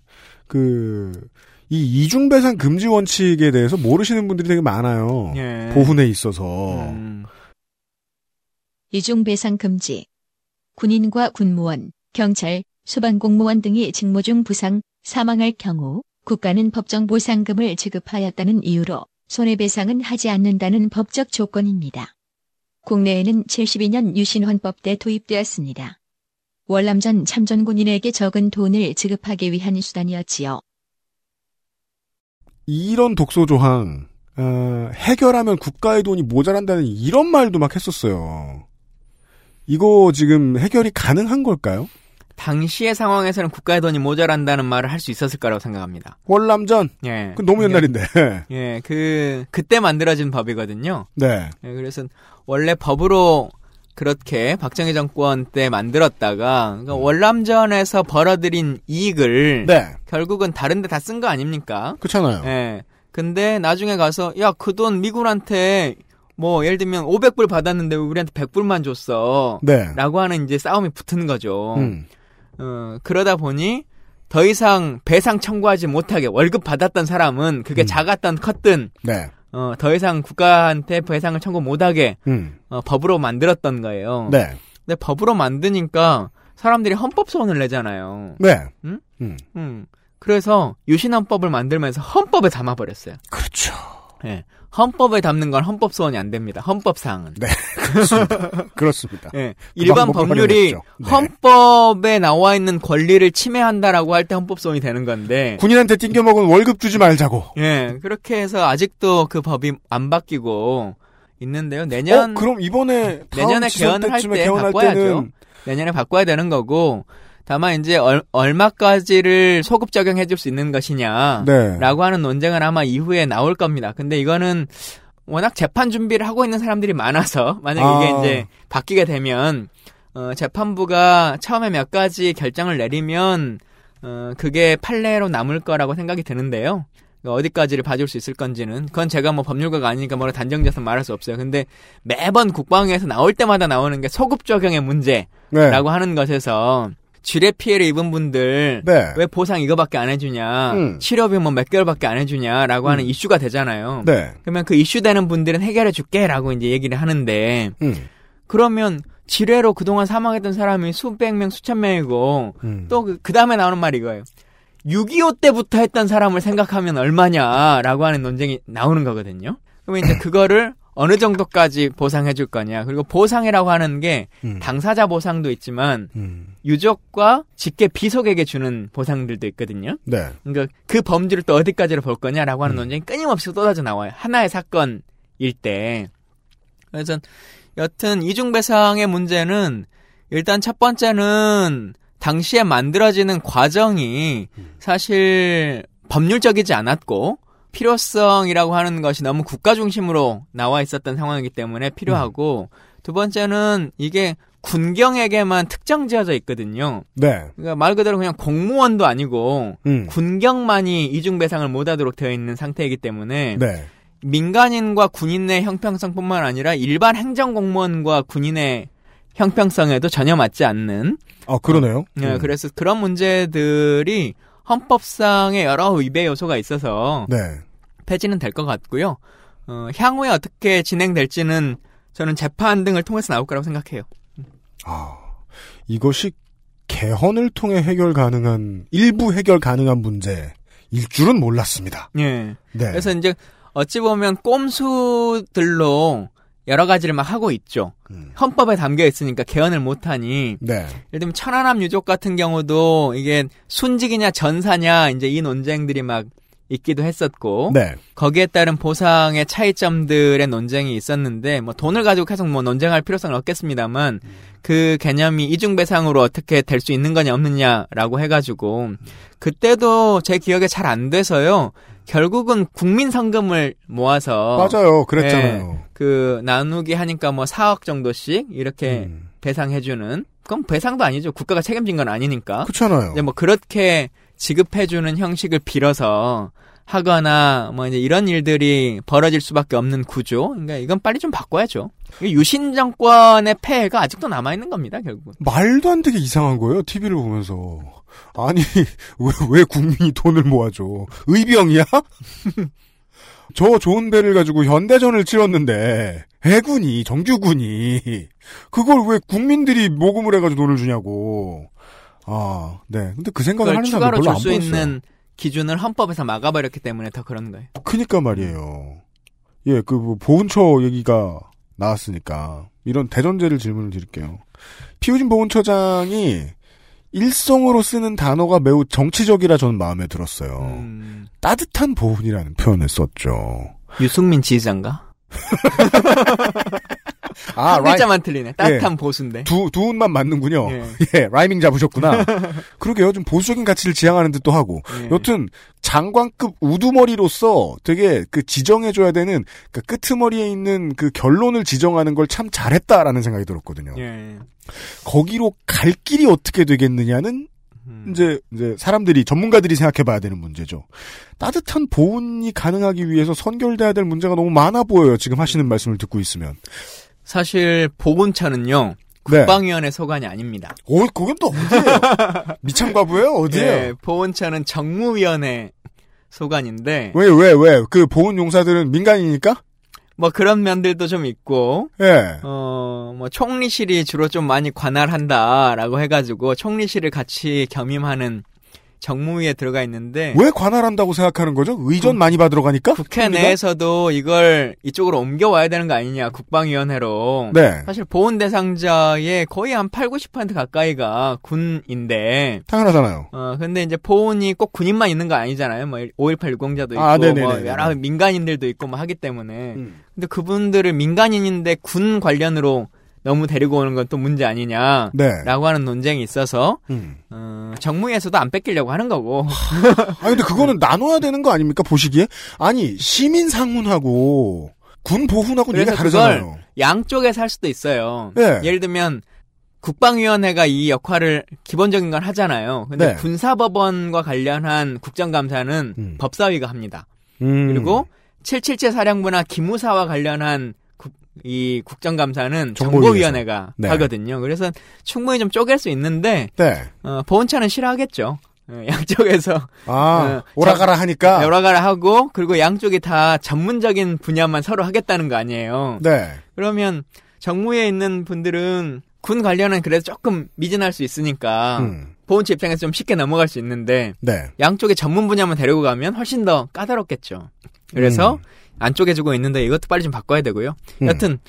그, 이 이중배상 금지 원칙에 대해서 모르시는 분들이 되게 많아요. 예. 보훈에 있어서. 음. 이중배상 금지. 군인과 군무원, 경찰, 소방공무원 등이 직무 중 부상, 사망할 경우 국가는 법정 보상금을 지급하였다는 이유로 손해배상은 하지 않는다는 법적 조건입니다. 국내에는 72년 유신헌법 때 도입되었습니다. 월남전 참전군인에게 적은 돈을 지급하기 위한 수단이었지요. 이런 독소 조항, 어, 해결하면 국가의 돈이 모자란다는 이런 말도 막 했었어요. 이거 지금 해결이 가능한 걸까요? 당시의 상황에서는 국가의 돈이 모자란다는 말을 할 수 있었을 거라고 생각합니다. 월남전? 예. 그 너무 옛날인데. 예, 그, 그때 만들어진 법이거든요. 네. 예, 그래서 원래 법으로 그렇게 박정희 정권 때 만들었다가 그러니까 월남전에서 벌어들인 이익을 음. 네. 결국은 다른 데 다 쓴 거 아닙니까? 그렇잖아요. 예. 근데 나중에 가서 야, 그 돈 미군한테 뭐 예를 들면 500불 받았는데 왜 우리한테 100불만 줬어. 네. 라고 하는 이제 싸움이 붙은 거죠. 음. 어, 그러다 보니 더 이상 배상 청구하지 못하게 월급 받았던 사람은 그게 작았던 컸든 네. 어, 더 이상 국가한테 배상을 청구 못하게 음. 어, 법으로 만들었던 거예요. 네. 근데 법으로 만드니까 사람들이 헌법 소원을 내잖아요. 네. 응? 음. 음. 그래서 유신헌법을 만들면서 헌법에 담아버렸어요. 그렇죠. 예. 헌법에 담는 건 헌법 소원이 안 됩니다. 헌법 사항은. 네. 그렇습니다. 그렇습니다. 예. 그 일반 방법을 법률이. 네. 헌법에 나와 있는 권리를 침해한다라고 할 때 헌법 소원이 되는 건데. 군인한테 띵겨 먹은 월급 주지 말자고. 예. 그렇게 해서 아직도 그 법이 안 바뀌고 있는데요. 내년 어, 그럼 이번에 내년에 개헌을 할때 개헌할 바꿔야죠. 때는 내년에 바꿔야 되는 거고 다만 이제 얼, 얼마까지를 소급 적용해 줄 수 있는 것이냐 네. 라고 하는 논쟁은 아마 이후에 나올 겁니다. 근데 이거는 워낙 재판 준비를 하고 있는 사람들이 많아서 만약 이게 아. 이제 바뀌게 되면 어, 재판부가 처음에 몇 가지 결정을 내리면 어, 그게 판례로 남을 거라고 생각이 드는데요. 어디까지를 봐줄 수 있을 건지는 그건 제가 뭐 법률가가 아니니까 뭐라 단정지어서 말할 수 없어요. 근데 매번 국방위에서 나올 때마다 나오는 게 소급 적용의 문제라고 네. 하는 것에서 지뢰 피해를 입은 분들 네. 왜 보상 이거밖에 안 해주냐 음. 치료비 뭐 몇 개월밖에 안 해주냐라고 하는 음. 이슈가 되잖아요. 네. 그러면 그 이슈 되는 분들은 해결해 줄게라고 이제 얘기를 하는데 음. 그러면 지뢰로 그동안 사망했던 사람이 수백 명 수천 명이고 음. 또그 다음에 나오는 말이 이거예요. 6.25 때부터 했던 사람을 생각하면 얼마냐라고 하는 논쟁이 나오는 거거든요. 그러면 이제 그거를 어느 정도까지 보상해 줄 거냐. 그리고 보상이라고 하는 게 음. 당사자 보상도 있지만 유족과 직계 비속에게 주는 보상들도 있거든요. 네. 그러니까 그 범주를 또 어디까지로 볼 거냐라고 하는 논쟁이 끊임없이 쏟아져 나와요. 하나의 사건 때. 그래서 여튼 이중 배상의 문제는 일단 첫 번째는 당시에 만들어지는 과정이 사실 법률적이지 않았고 필요성이라고 하는 것이 너무 국가 중심으로 나와 있었던 상황이기 때문에 필요하고 두 번째는 이게 군경에게만 특정 지어져 있거든요. 네. 그러니까 말 그대로 그냥 공무원도 아니고 음. 군경만이 이중 배상을 못하도록 되어 있는 상태이기 때문에 네. 민간인과 군인의 형평성뿐만 아니라 일반 행정 공무원과 군인의 형평성에도 전혀 맞지 않는 아 그러네요. 네, 음. 그래서 그런 문제들이 헌법상의 여러 위배 요소가 있어서 네. 폐지는 될 것 같고요. 어, 향후에 어떻게 진행될지는 저는 재판 등을 통해서 나올 거라고 생각해요. 이것이 개헌을 통해 해결 가능한 일부 해결 가능한 문제일 줄은 몰랐습니다. 예. 네. 그래서 이제 어찌 보면 꼼수들로 여러 가지를 막 하고 있죠. 헌법에 담겨 있으니까 개헌을 못하니. 네. 예를 들면 천안함 유족 같은 경우도 이게 순직이냐 전사냐 이제 이 논쟁들이 막 있기도 했었고. 네. 거기에 따른 보상의 차이점들의 논쟁이 있었는데 뭐 돈을 가지고 계속 뭐 논쟁할 필요성은 없겠습니다만 그 개념이 이중 배상으로 어떻게 될 수 있는 거냐 없느냐라고 해가지고 그때도 제 기억에 잘 안 돼서요. 결국은 국민 성금을 모아서 맞아요. 그랬잖아요. 예, 그 나누기 하니까 뭐 4억 정도씩 이렇게 음. 배상해주는 그건 배상도 아니죠. 국가가 책임진 건 아니니까. 그렇잖아요. 뭐 그렇게 지급해주는 형식을 빌어서 하거나 뭐 이제 이런 일들이 벌어질 수밖에 없는 구조. 그러니까 이건 빨리 좀 바꿔야죠. 유신 정권의 폐해가 아직도 남아 있는 겁니다. 결국은. 말도 안 되게 이상한 거예요. TV를 보면서. 아니 왜, 왜 국민이 돈을 모아줘? 의병이야? 저 좋은 배를 가지고 현대전을 치렀는데 해군이 정규군이 그걸 왜 국민들이 모금을 해가지고 돈을 주냐고. 아, 네. 근데 그 생각을 하는 사람 별로 줄안수 보였어요. 있는 기준을 헌법에서 막아버렸기 때문에 더 그런 거예요. 그니까 말이에요. 예, 그 뭐 보훈처 얘기가 나왔으니까 이런 대전제를 질문을 드릴게요. 피우진 보훈처장이 일성으로 쓰는 단어가 매우 정치적이라 저는 마음에 들었어요. 음. 따뜻한 보훈이라는 표현을 썼죠. 유승민 지휘장가? 아, 한 글자만 틀리네. 따뜻한 예. 보수인데. 두, 두 운만 맞는군요. 예. 예, 라이밍 잡으셨구나. 그러게요. 좀 보수적인 가치를 지향하는 듯도 하고. 예. 여튼, 장관급 우두머리로서 되게 그 지정해줘야 되는 그 끄트머리에 있는 그 결론을 지정하는 걸 참 잘했다라는 생각이 들었거든요. 예. 거기로 갈 길이 어떻게 되겠느냐는 음. 이제 이제 사람들이 전문가들이 생각해 봐야 되는 문제죠. 따뜻한 보훈이 가능하기 위해서 선결돼야 될 문제가 너무 많아 보여요. 지금 하시는 말씀을 듣고 있으면. 사실 보훈처는요. 네. 국방위원회 소관이 아닙니다. 오, 그건 또 어디예요? 미창과부예요? 어디예요? 예, 보훈처는 정무위원회 소관인데 왜, 왜, 왜? 그 보훈 용사들은 민간이니까? 뭐 그런 면들도 좀 있고 예. 어, 뭐 총리실이 주로 좀 많이 관할한다라고 해가지고 총리실을 같이 겸임하는 정무위에 들어가 있는데 왜 관할한다고 생각하는 거죠? 의전 많이 받으러 가니까? 국회 총리가? 내에서도 이걸 이쪽으로 옮겨와야 되는 거 아니냐 국방위원회로 네. 사실 보훈 대상자의 거의 한 8, 90% 가까이가 군인데 당연하잖아요. 어 근데 이제 보훈이 꼭 군인만 있는 거 아니잖아요. 뭐 5.18 유공자도 있고 아, 네네네네. 뭐 여러 민간인들도 있고 뭐 하기 때문에 음. 근데 그분들을 민간인인데 군 관련으로 너무 데리고 오는 건 또 문제 아니냐라고 네. 하는 논쟁이 있어서 음. 어, 정무에서도 안 뺏기려고 하는 거고 아니, 근데 그거는 나눠야 되는 거 아닙니까? 보시기에? 아니, 시민 상훈하고 군 보훈하고 그래서 다르잖아요. 그걸 양쪽에서 할 수도 있어요. 네. 예를 들면 국방위원회가 이 역할을 기본적인 건 하잖아요. 근데 네. 군사법원과 관련한 국정감사는 법사위가 합니다. 음. 그리고 777 사령부나 기무사와 관련한 국- 이 국정감사는. 정보위원회가 네. 하거든요. 그래서 충분히 좀 쪼갤 수 있는데 네. 어, 보훈처는 싫어하겠죠. 어, 양쪽에서 아, 어, 오라가라 전- 하니까? 네, 오라가라 하고 그리고 양쪽이 다 전문적인 분야만 서로 하겠다는 거 아니에요. 네. 그러면 정무에 있는 분들은 군 관련은 그래도 조금 미진할 수 있으니까 음. 보훈처 입장에서 좀 쉽게 넘어갈 수 있는데 네. 양쪽의 전문 분야만 데리고 가면 훨씬 더 까다롭겠죠. 그래서 음. 안 쪼개지고 있는데 이것도 빨리 좀 바꿔야 되고요. 음. 여튼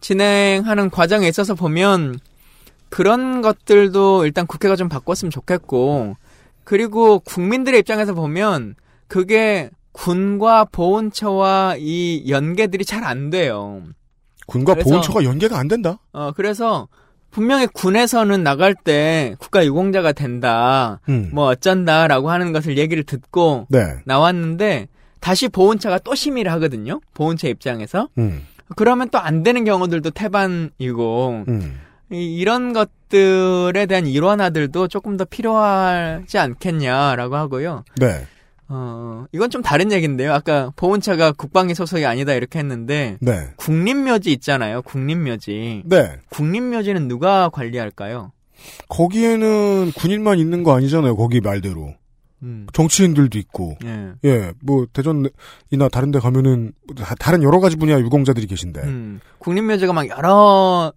진행하는 과정에 있어서 보면 그런 것들도 일단 국회가 좀 바꿨으면 좋겠고 그리고 국민들의 입장에서 보면 그게 군과 보훈처와 이 연계들이 잘 안 돼요. 군과 그래서- 보훈처가 연계가 안 된다. 어, 그래서 분명히 군에서는 나갈 때 국가 유공자가 된다, 음. 뭐 어쩐다라고 하는 것을 얘기를 듣고 네. 나왔는데 다시 보훈처가 또 심의를 하거든요. 보훈처 입장에서. 음. 그러면 또 안 되는 경우들도 태반이고 음. 이- 이런 것들에 대한 일원화들도 조금 더 필요하지 않겠냐라고 하고요. 네. 어, 이건 좀 다른 얘기인데요. 아까 보훈처가 국방위 소속이 아니다 이렇게 했는데 네. 국립묘지 있잖아요. 국립묘지. 네. 국립묘지는 누가 관리할까요? 거기에는 군인만 있는 거 아니잖아요. 거기 말대로. 음. 정치인들도 있고. 예. 예, 뭐 대전이나 다른 데 가면은 다- 다른 여러 가지 분야 유공자들이 계신데. 음, 국립묘지가 막 여러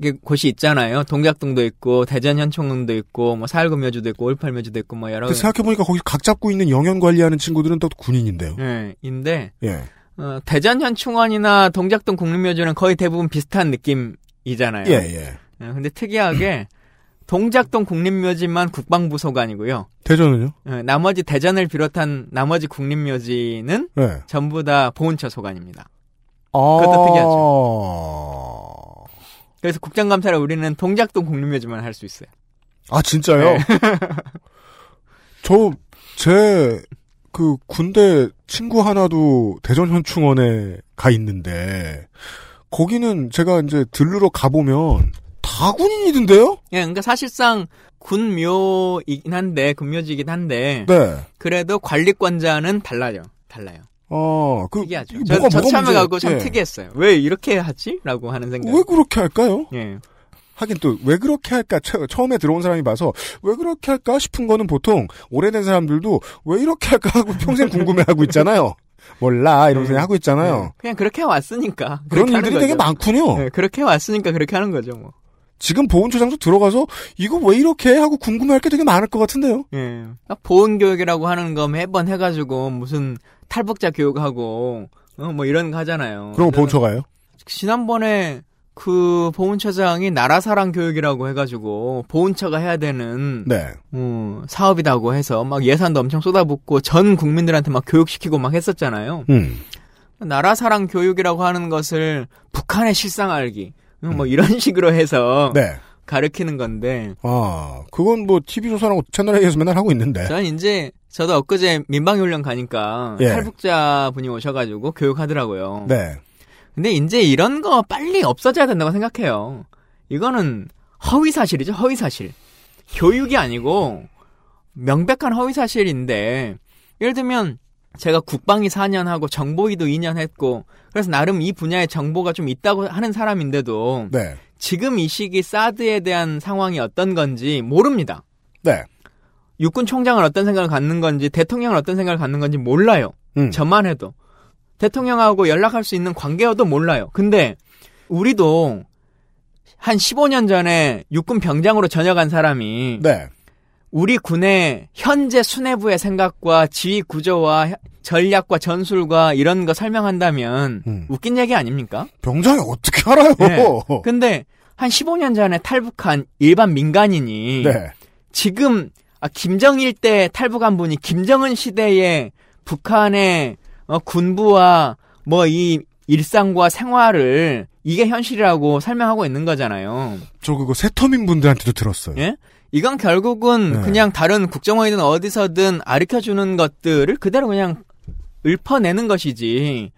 게 곳이 있잖아요. 동작동도 있고 대전 현충원도 있고 뭐 사일구 묘지도 있고 올팔 묘지도 있고 뭐 여러 그 생각해 보니까 거기 각 잡고 있는 영연 관리하는 친구들은 또 군인인데요. 예, 인데 예. 어, 대전 현충원이나 동작동 국립묘지는 거의 대부분 비슷한 느낌이잖아요. 예, 예. 예, 근데 특이하게 동작동 국립묘지만 국방부 소관이고요. 대전은요? 예, 나머지 대전을 비롯한 나머지 국립묘지는 네. 전부 다 보훈처 소관입니다. 아. 그것도 특이하죠. 그래서 국정감사를 우리는 동작동 국립묘지만 할 수 있어요. 아, 진짜요? 네. 저, 제, 그, 군대 친구 하나도 대전 현충원에 가 있는데, 거기는 제가 이제 들르러 가 보면, 다 군인이던데요? 예, 그러니까 사실상 군묘이긴 한데 군묘지이긴 한데 네. 그래도 관리권자는 달라요. 달라요. 어, 그, 특이하죠. 저, 뭐가- 저 뭐가 처음에 문제- 가고 참 예. 특이했어요. 왜 이렇게 하지? 라고 하는 생각. 왜 그렇게 할까요? 예. 하긴 또 왜 그렇게 할까 처, 처음에 들어온 사람이 봐서 왜 그렇게 할까 싶은 거는 보통 오래된 사람들도 왜 이렇게 할까 하고 평생 궁금해하고 있잖아요. 몰라 이러면서 그냥 하고 있잖아요. 네. 그냥 그렇게 왔으니까. 그런 그렇게 일들이 되게. 많군요. 네, 그렇게 왔으니까 그렇게 하는 거죠, 뭐. 지금 보훈처장도 들어가서 이거 왜 이렇게 해? 하고 궁금해할 게 되게 많을 것 같은데요. 예. 보훈 교육이라고 하는 거 매번 해가지고 무슨 탈북자 교육하고 어, 뭐 이런 거 하잖아요. 그럼 그래서 보훈처 가요? 지난번에 그 보훈처장이 나라사랑 교육이라고 해가지고 보훈처가 해야 되는 네. 어, 사업이라고 해서 막 예산도 엄청 쏟아붓고 전 국민들한테 막 교육시키고 막 했었잖아요. 음. 나라사랑 교육이라고 하는 것을 북한의 실상 알기 어, 뭐 이런 식으로 해서 네. 가르치는 건데 아, 그건 뭐 TV조선하고 채널A에서 맨날 하고 있는데. 전 이제 저도 엊그제 민방위훈련 가니까 예. 탈북자 분이 오셔가지고 교육하더라고요. 네. 근데 이제 이런 거 빨리 없어져야 된다고 생각해요. 이거는 허위 사실이죠, 허위 사실. 교육이 아니고 명백한 허위 사실인데 예를 들면 제가 국방위 4년 하고 정보위도 2년 했고 그래서 나름 이 분야에 정보가 좀 있다고 하는 사람인데도 네. 지금 이 시기 사드에 대한 상황이 어떤 건지 모릅니다. 네. 육군 총장은 어떤 생각을 갖는 건지 대통령은 어떤 생각을 갖는 건지 몰라요. 음. 저만 해도 대통령하고 연락할 수 있는 관계여도 몰라요. 근데 우리도 한 15년 전에 육군 병장으로 전역한 사람이 네. 우리 군의 현재 수뇌부의 생각과 지휘 구조와 전략과 전술과 이런 거 설명한다면 음. 웃긴 얘기 아닙니까? 병장이 어떻게 알아요? 네. 근데 한 15년 전에 탈북한 일반 민간인이 네. 지금 아, 김정일 때 탈북한 분이 김정은 시대에 북한의 어, 군부와 뭐 이 일상과 생활을 이게 현실이라고 설명하고 있는 거잖아요. 저 그거 세터민 분들한테도 들었어요. 예? 이건 결국은 네. 그냥 다른 국정원이든 어디서든 가르쳐 주는 것들을 그대로 그냥 읊어내는 것이지.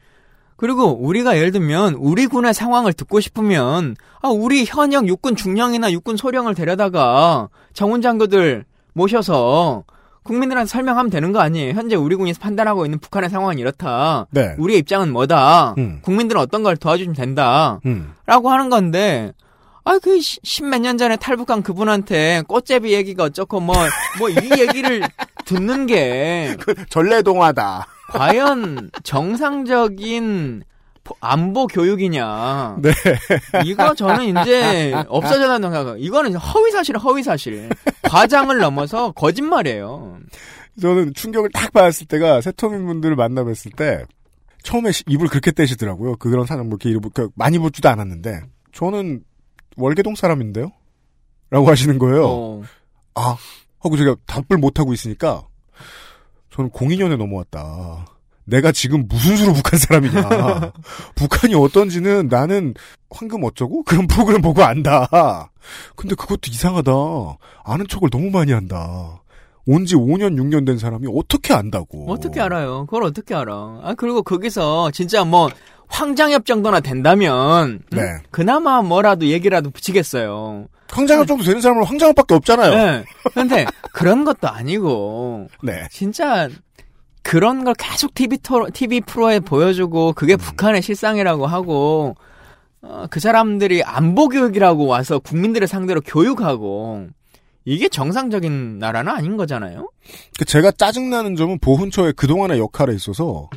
그리고 우리가 예를 들면 우리 군의 상황을 듣고 싶으면 아 우리 현역 육군 중령이나 육군 소령을 데려다가 정훈 장교들 모셔서 국민들한테 설명하면 되는 거 아니에요. 현재 우리 군이 판단하고 있는 북한의 상황은 이렇다. 네. 우리의 입장은 뭐다. 음. 국민들은 어떤 걸 도와주시면 된다. 음. 라고 하는 건데, 아, 그, 십몇 년 전에 탈북한 그분한테 꽃제비 얘기가 어쩌고, 뭐, 뭐, 이 얘기를 듣는 게, 전래동화다. 과연 정상적인 포- 안보 교육이냐. 네. 이거 저는 이제 없어져야 된다고 생각해요. 이거는 허위 사실은 허위 사실. 과장을 넘어서 거짓말이에요. 저는 충격을 딱 받았을 때가 세터민 분들을 만나 뵀을 때 처음에 시- 입을 그렇게 떼시더라고요. 그런 사람 뭐 이렇게 이름 그 많이 붙지도 않았는데 저는 월계동 사람인데요. 라고 하시는 거예요. 어. 아 하고 제가 답을 못 하고 있으니까 저는 02년에 넘어왔다. 내가 지금 무슨 수로 북한 사람이냐. 북한이 어떤지는 나는 황금 어쩌고? 그런 프로그램 보고 안다. 근데 그것도 이상하다. 아는 척을 너무 많이 한다. 온지 5년, 6년 된 사람이 어떻게 안다고. 어떻게 알아요? 그걸 어떻게 알아? 아, 그리고 거기서 진짜 뭐, 황장엽 정도나 된다면, 음? 네. 그나마 뭐라도 얘기라도 붙이겠어요. 황장엽 정도 되는 사람은 황장엽밖에 없잖아요. 네. 근데 그런 것도 아니고, 네. 진짜 그런 걸 계속 TV, 토, TV 프로에 보여주고, 그게 음. 북한의 실상이라고 하고, 어, 그 사람들이 안보 교육이라고 와서 국민들을 상대로 교육하고, 이게 정상적인 나라는 아닌 거잖아요? 그 제가 짜증나는 점은 보훈처의 그동안의 역할에 있어서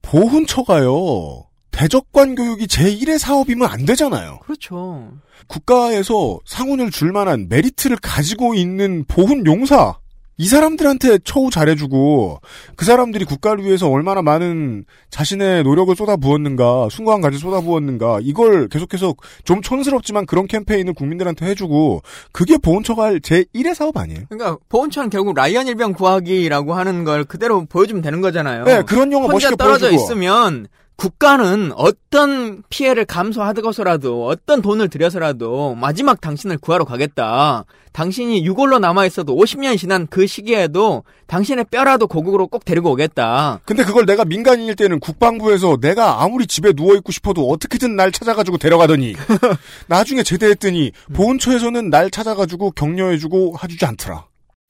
보훈처가요. 대적관 교육이 제1의 사업이면 안 되잖아요. 그렇죠. 국가에서 상훈을 줄 만한 메리트를 가지고 있는 보훈 용사 이 사람들한테 처우 잘해주고 그 사람들이 국가를 위해서 얼마나 많은 자신의 노력을 쏟아부었는가 숭고한가지 쏟아부었는가 이걸 계속해서 좀 촌스럽지만 그런 캠페인을 국민들한테 해주고 그게 보훈처가 할 제1의 사업 아니에요? 그러니까 보훈처는 결국 라이언 일병 구하기라고 하는 걸 그대로 보여주면 되는 거잖아요. 네, 그런 영화 혼자 멋있게 떨어져 보여주고. 있으면 국가는 어떤 피해를 감수하고서라도 어떤 돈을 들여서라도 마지막 당신을 구하러 가겠다. 당신이 유골로 남아 있어도 50년이 지난 그 시기에도 당신의 뼈라도 고국으로 꼭 데리고 오겠다. 근데 그걸 내가 민간인일 때는 국방부에서 내가 아무리 집에 누워있고 싶어도 어떻게든 날 찾아가지고 데려가더니 나중에 제대했더니 보훈처에서는 날 찾아가지고 격려해주고 해주지 않더라.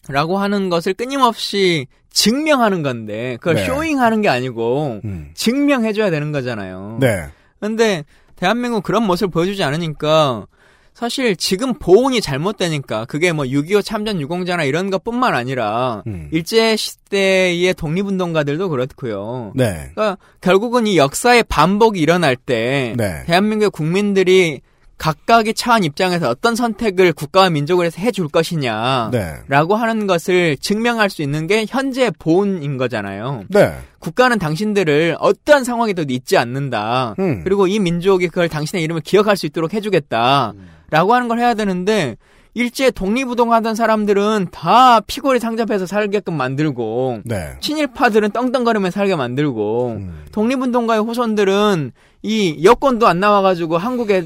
라고 하는 것을 끊임없이 증명하는 건데 그걸 네. 쇼잉하는 게 아니고 증명해줘야 되는 거잖아요. 네. 근데 대한민국 그런 모습을 보여주지 않으니까 사실 지금 보훈이 잘못되니까 그게 뭐 6.25 참전 유공자나 이런 것뿐만 아니라 음. 일제 시대의 독립운동가들도 그렇고요. 네. 그러니까 결국은 이 역사의 반복이 일어날 때 네. 대한민국 국민들이 각각의 처한 입장에서 어떤 선택을 국가와 민족을 해서 해줄 것이냐 네. 라고 하는 것을 증명할 수 있는 게 현재 보훈인 거잖아요. 네. 국가는 당신들을 어떠한 상황에도 잊지 않는다. 음. 그리고 이 민족이 그걸 당신의 이름을 기억할 수 있도록 해주겠다. 라고 하는 걸 해야 되는데 일제 독립운동하던 사람들은 다 피골이 상접해서 살게끔 만들고 네. 친일파들은 떵떵거리며 살게 만들고 음. 독립운동가의 후손들은 이 여권도 안 나와가지고 한국에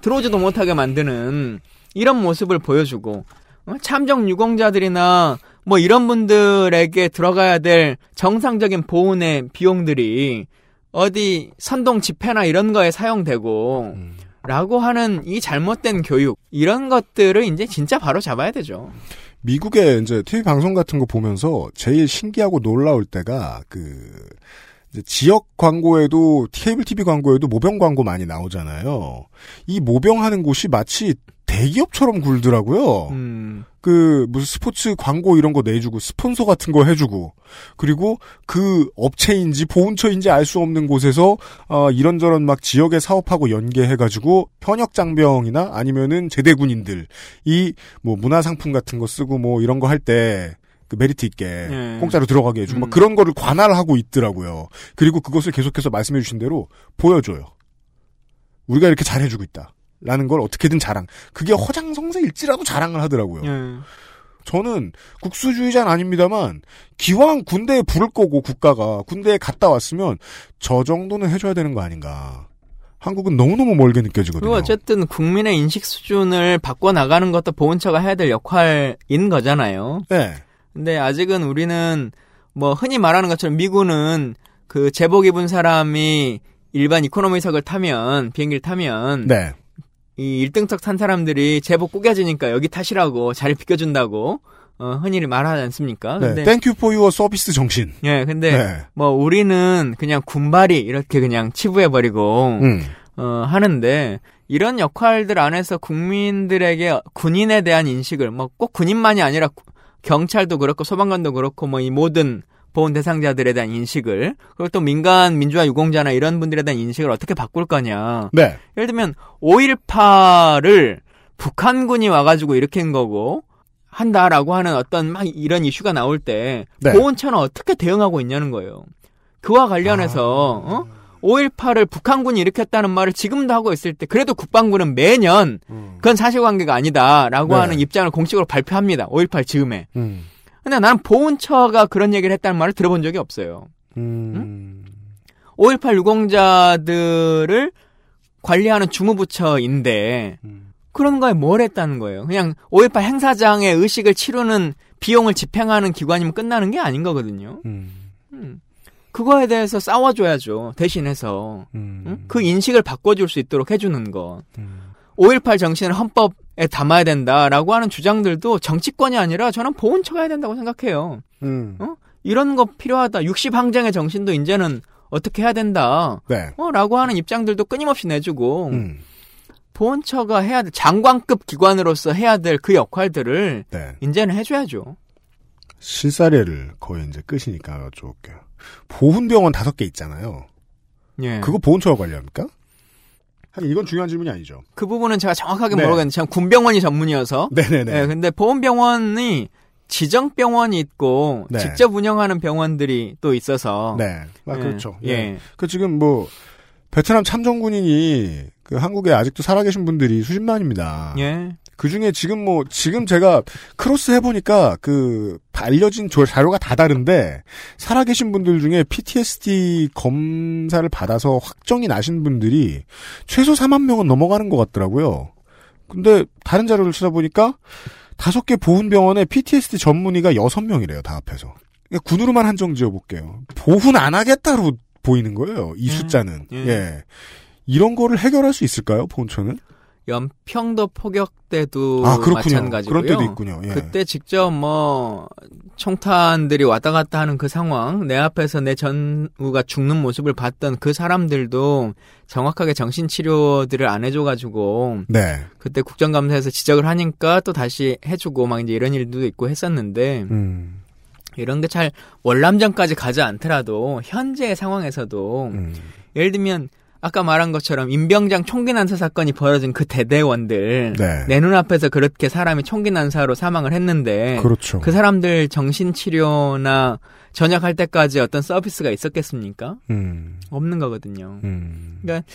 들어오지도 못하게 만드는 이런 모습을 보여주고 어? 참정 유공자들이나 뭐 이런 분들에게 들어가야 될 정상적인 보훈의 비용들이 어디 선동 집회나 이런 거에 사용되고 라고 하는 이 잘못된 교육 이런 것들을 이제 진짜 바로 잡아야 되죠. 미국의 이제 TV 방송 같은 거 보면서 제일 신기하고 놀라울 때가 그 지역 광고에도 케이블 TV 광고에도 모병 광고 많이 나오잖아요. 이 모병하는 곳이 마치 대기업처럼 굴더라고요. 음. 그 무슨 스포츠 광고 이런 거 내주고 스폰서 같은 거 해주고 그리고 그 업체인지 보훈처인지 알 수 없는 곳에서 어, 이런저런 막 지역에 사업하고 연계해가지고 현역 장병이나 아니면은 제대군인들 이 뭐 문화상품 같은 거 쓰고 뭐 이런 거 할 때 그 메리트 있게 네. 공짜로 들어가게 해주고 막 음. 그런 거를 관할하고 있더라고요. 그리고 그것을 계속해서 말씀해주신 대로 보여줘요. 우리가 이렇게 잘해주고 있다. 라는 걸 어떻게든 자랑. 그게 허장성세일지라도 자랑을 하더라고요. 예. 저는 국수주의자는 아닙니다만 기왕 군대에 부를 거고 국가가 군대에 갔다 왔으면 저 정도는 해줘야 되는 거 아닌가. 한국은 너무너무 멀게 느껴지거든요. 그리고 어쨌든 국민의 인식 수준을 바꿔 나가는 것도 보훈처가 해야 될 역할인 거잖아요. 네. 근데 아직은 우리는 뭐 흔히 말하는 것처럼 미군은 그 제복 입은 사람이 일반 이코노미석을 타면 비행기를 타면 네. 이 1등석 탄 사람들이 제복 꾸겨지니까 여기 타시라고 자리 비켜준다고 어, 흔히 말하지 않습니까? 네. thank you for your service 정신. 예, 근데 네. 뭐 우리는 그냥 군발이 이렇게 그냥 치부해 버리고 음. 어 하는데 이런 역할들 안에서 국민들에게 군인에 대한 인식을 뭐 꼭 군인만이 아니라 구- 경찰도 그렇고 소방관도 그렇고 뭐 이 모든 보훈 대상자들에 대한 인식을 그리고 또 민간 민주화 유공자나 이런 분들에 대한 인식을 어떻게 바꿀 거냐. 네. 예를 들면 5.18을 북한군이 와가지고 일으킨 거고 한다라고 하는 어떤 막 이런 이슈가 나올 때 네. 보훈처는 어떻게 대응하고 있냐는 거예요. 그와 관련해서 아. 어? 5.18을 북한군이 일으켰다는 말을 지금도 하고 있을 때 그래도 국방부는 매년 그건 사실관계가 아니다라고 음. 네. 하는 입장을 공식으로 발표합니다. 5.18 즈음에. 음. 근데 나는 보훈처가 그런 얘기를 했다는 말을 들어본 적이 없어요. 음. 5.18 유공자들을 관리하는 주무부처인데 음. 그런 거에 뭘 했다는 거예요. 그냥 5.18 행사장의 의식을 치르는 비용을 집행하는 기관이면 끝나는 게 아닌 거거든요. 음. 그거에 대해서 싸워줘야죠. 대신해서 응? 그 인식을 바꿔줄 수 있도록 해주는 것. 5.18 정신을 헌법에 담아야 된다라고 하는 주장들도 정치권이 아니라 저는 보훈처가 해야 된다고 생각해요. 음. 어? 이런 거 필요하다. 60항쟁의 정신도 이제는 어떻게 해야 된다. 네. 어, 라고 하는 입장들도 끊임없이 내주고 음. 보훈처가 해야 될 장관급 기관으로서 해야 될 그 역할들을 네. 이제는 해줘야죠. 실사례를 거의 이제 끝이니까 여쭤볼게요. 보훈병원 다섯 개 있잖아요. 예. 그거 보훈처가 관리합니까? 하긴 이건 중요한 질문이 아니죠. 그 부분은 제가 정확하게 네. 모르겠는데 제가 군병원이 전문이어서. 네네네. 예, 근데 보훈병원이 지정 병원이 있고 네. 직접 운영하는 병원들이 또 있어서. 네. 아, 예, 그렇죠. 예. 예. 그 지금 뭐 베트남 참전군인이 그 한국에 아직도 살아계신 분들이 수십만입니다. 예. 그 중에 지금 뭐, 지금 제가 크로스 해보니까 그, 알려진 조- 자료가 다 다른데, 살아계신 분들 중에 PTSD 검사를 받아서 확정이 나신 분들이 최소 4만 명은 넘어가는 것 같더라고요. 근데 다른 자료를 찾아보니까 다섯 개 보훈병원에 PTSD 전문의가 여섯 명이래요, 다 합해서. 그러니까 군으로만 한정 지어볼게요. 보훈 안 하겠다로 보이는 거예요, 이 숫자는. 예. 예. 이런 거를 해결할 수 있을까요, 보훈처는? 연평도 포격 때도 아. 마찬가지고요. 그런 때도 있군요. 예. 그때 직접 뭐 총탄들이 왔다 갔다 하는 그 상황, 내 앞에서 내 전우가 죽는 모습을 봤던 그 사람들도 정확하게 정신 치료들을 안 해줘가지고 네. 그때 국정감사에서 지적을 하니까 또 다시 해주고 막 이제 이런 일도 있고 했었는데 음. 이런 게 잘 월남전까지 가지 않더라도 현재의 상황에서도 음. 예를 들면 아까 말한 것처럼 임병장 총기 난사 사건이 벌어진 그 대대원들 네. 내 눈앞에서 그렇게 사람이 총기 난사로 사망을 했는데 그렇죠. 그 사람들 정신 치료나 전역할 때까지 어떤 서비스가 있었겠습니까? 음. 없는 거거든요. 음. 그러니까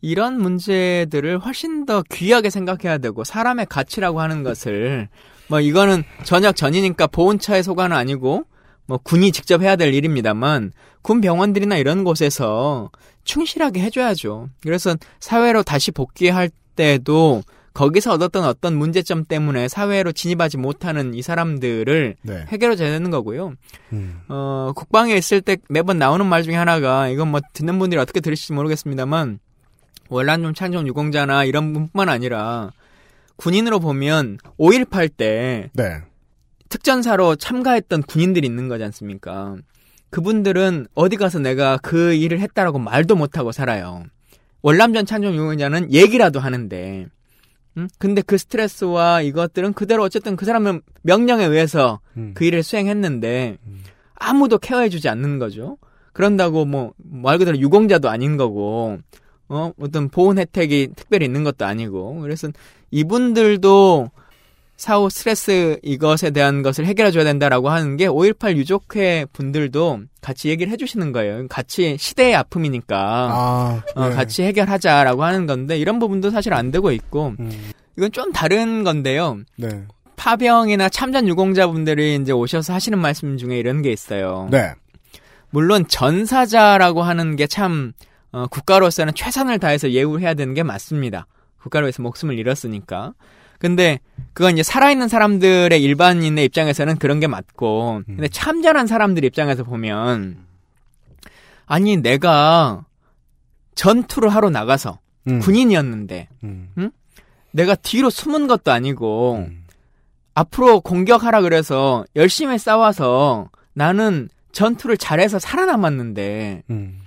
이런 문제들을 훨씬 더 귀하게 생각해야 되고 사람의 가치라고 하는 것을 뭐 이거는 전역 전이니까 보훈처의 소관은 아니고 뭐 군이 직접 해야 될 일입니다만 군 병원들이나 이런 곳에서 충실하게 해줘야죠. 그래서 사회로 다시 복귀할 때도 거기서 얻었던 어떤 문제점 때문에 사회로 진입하지 못하는 이 사람들을 네. 해결해줘야 되는 거고요. 음. 어, 국방에 있을 때 매번 나오는 말 중에 하나가 이건 뭐 듣는 분들이 어떻게 들으실지 모르겠습니다만 월남좀 창정 유공자나 이런 분뿐만 아니라 군인으로 보면 5.18때 네. 특전사로 참가했던 군인들이 있는 거지 않습니까? 그분들은 어디 가서 내가 그 일을 했다라고 말도 못하고 살아요. 월남전 창정 유공자는 얘기라도 하는데, 응? 근데 그 스트레스와 이것들은 그대로 어쨌든 그 사람은 명령에 의해서 음. 그 일을 수행했는데, 아무도 케어해주지 않는 거죠. 그런다고 뭐, 말 그대로 유공자도 아닌 거고, 어, 어떤 보훈 혜택이 특별히 있는 것도 아니고, 그래서 이분들도 사후 스트레스 이것에 대한 것을 해결해 줘야 된다라고 하는 게 5.18 유족회 분들도 같이 얘기를 해주시는 거예요. 같이 시대의 아픔이니까 아, 어, 네. 같이 해결하자라고 하는 건데 이런 부분도 사실 안 되고 있고 이건 좀 다른 건데요. 네. 파병이나 참전 유공자분들이 이제 오셔서 하시는 말씀 중에 이런 게 있어요. 네. 물론 전사자라고 하는 게참 어, 국가로서는 최선을 다해서 예우해야 되는 게 맞습니다. 국가를 위해서 목숨을 잃었으니까. 근데 그건 이제 살아있는 사람들의 일반인의 입장에서는 그런 게 맞고, 근데 참전한 사람들 입장에서 보면 아니 내가 전투를 하러 나가서 음. 군인이었는데, 음. 응? 내가 뒤로 숨은 것도 아니고 앞으로 공격하라 그래서 열심히 싸워서 나는 전투를 잘해서 살아남았는데 음.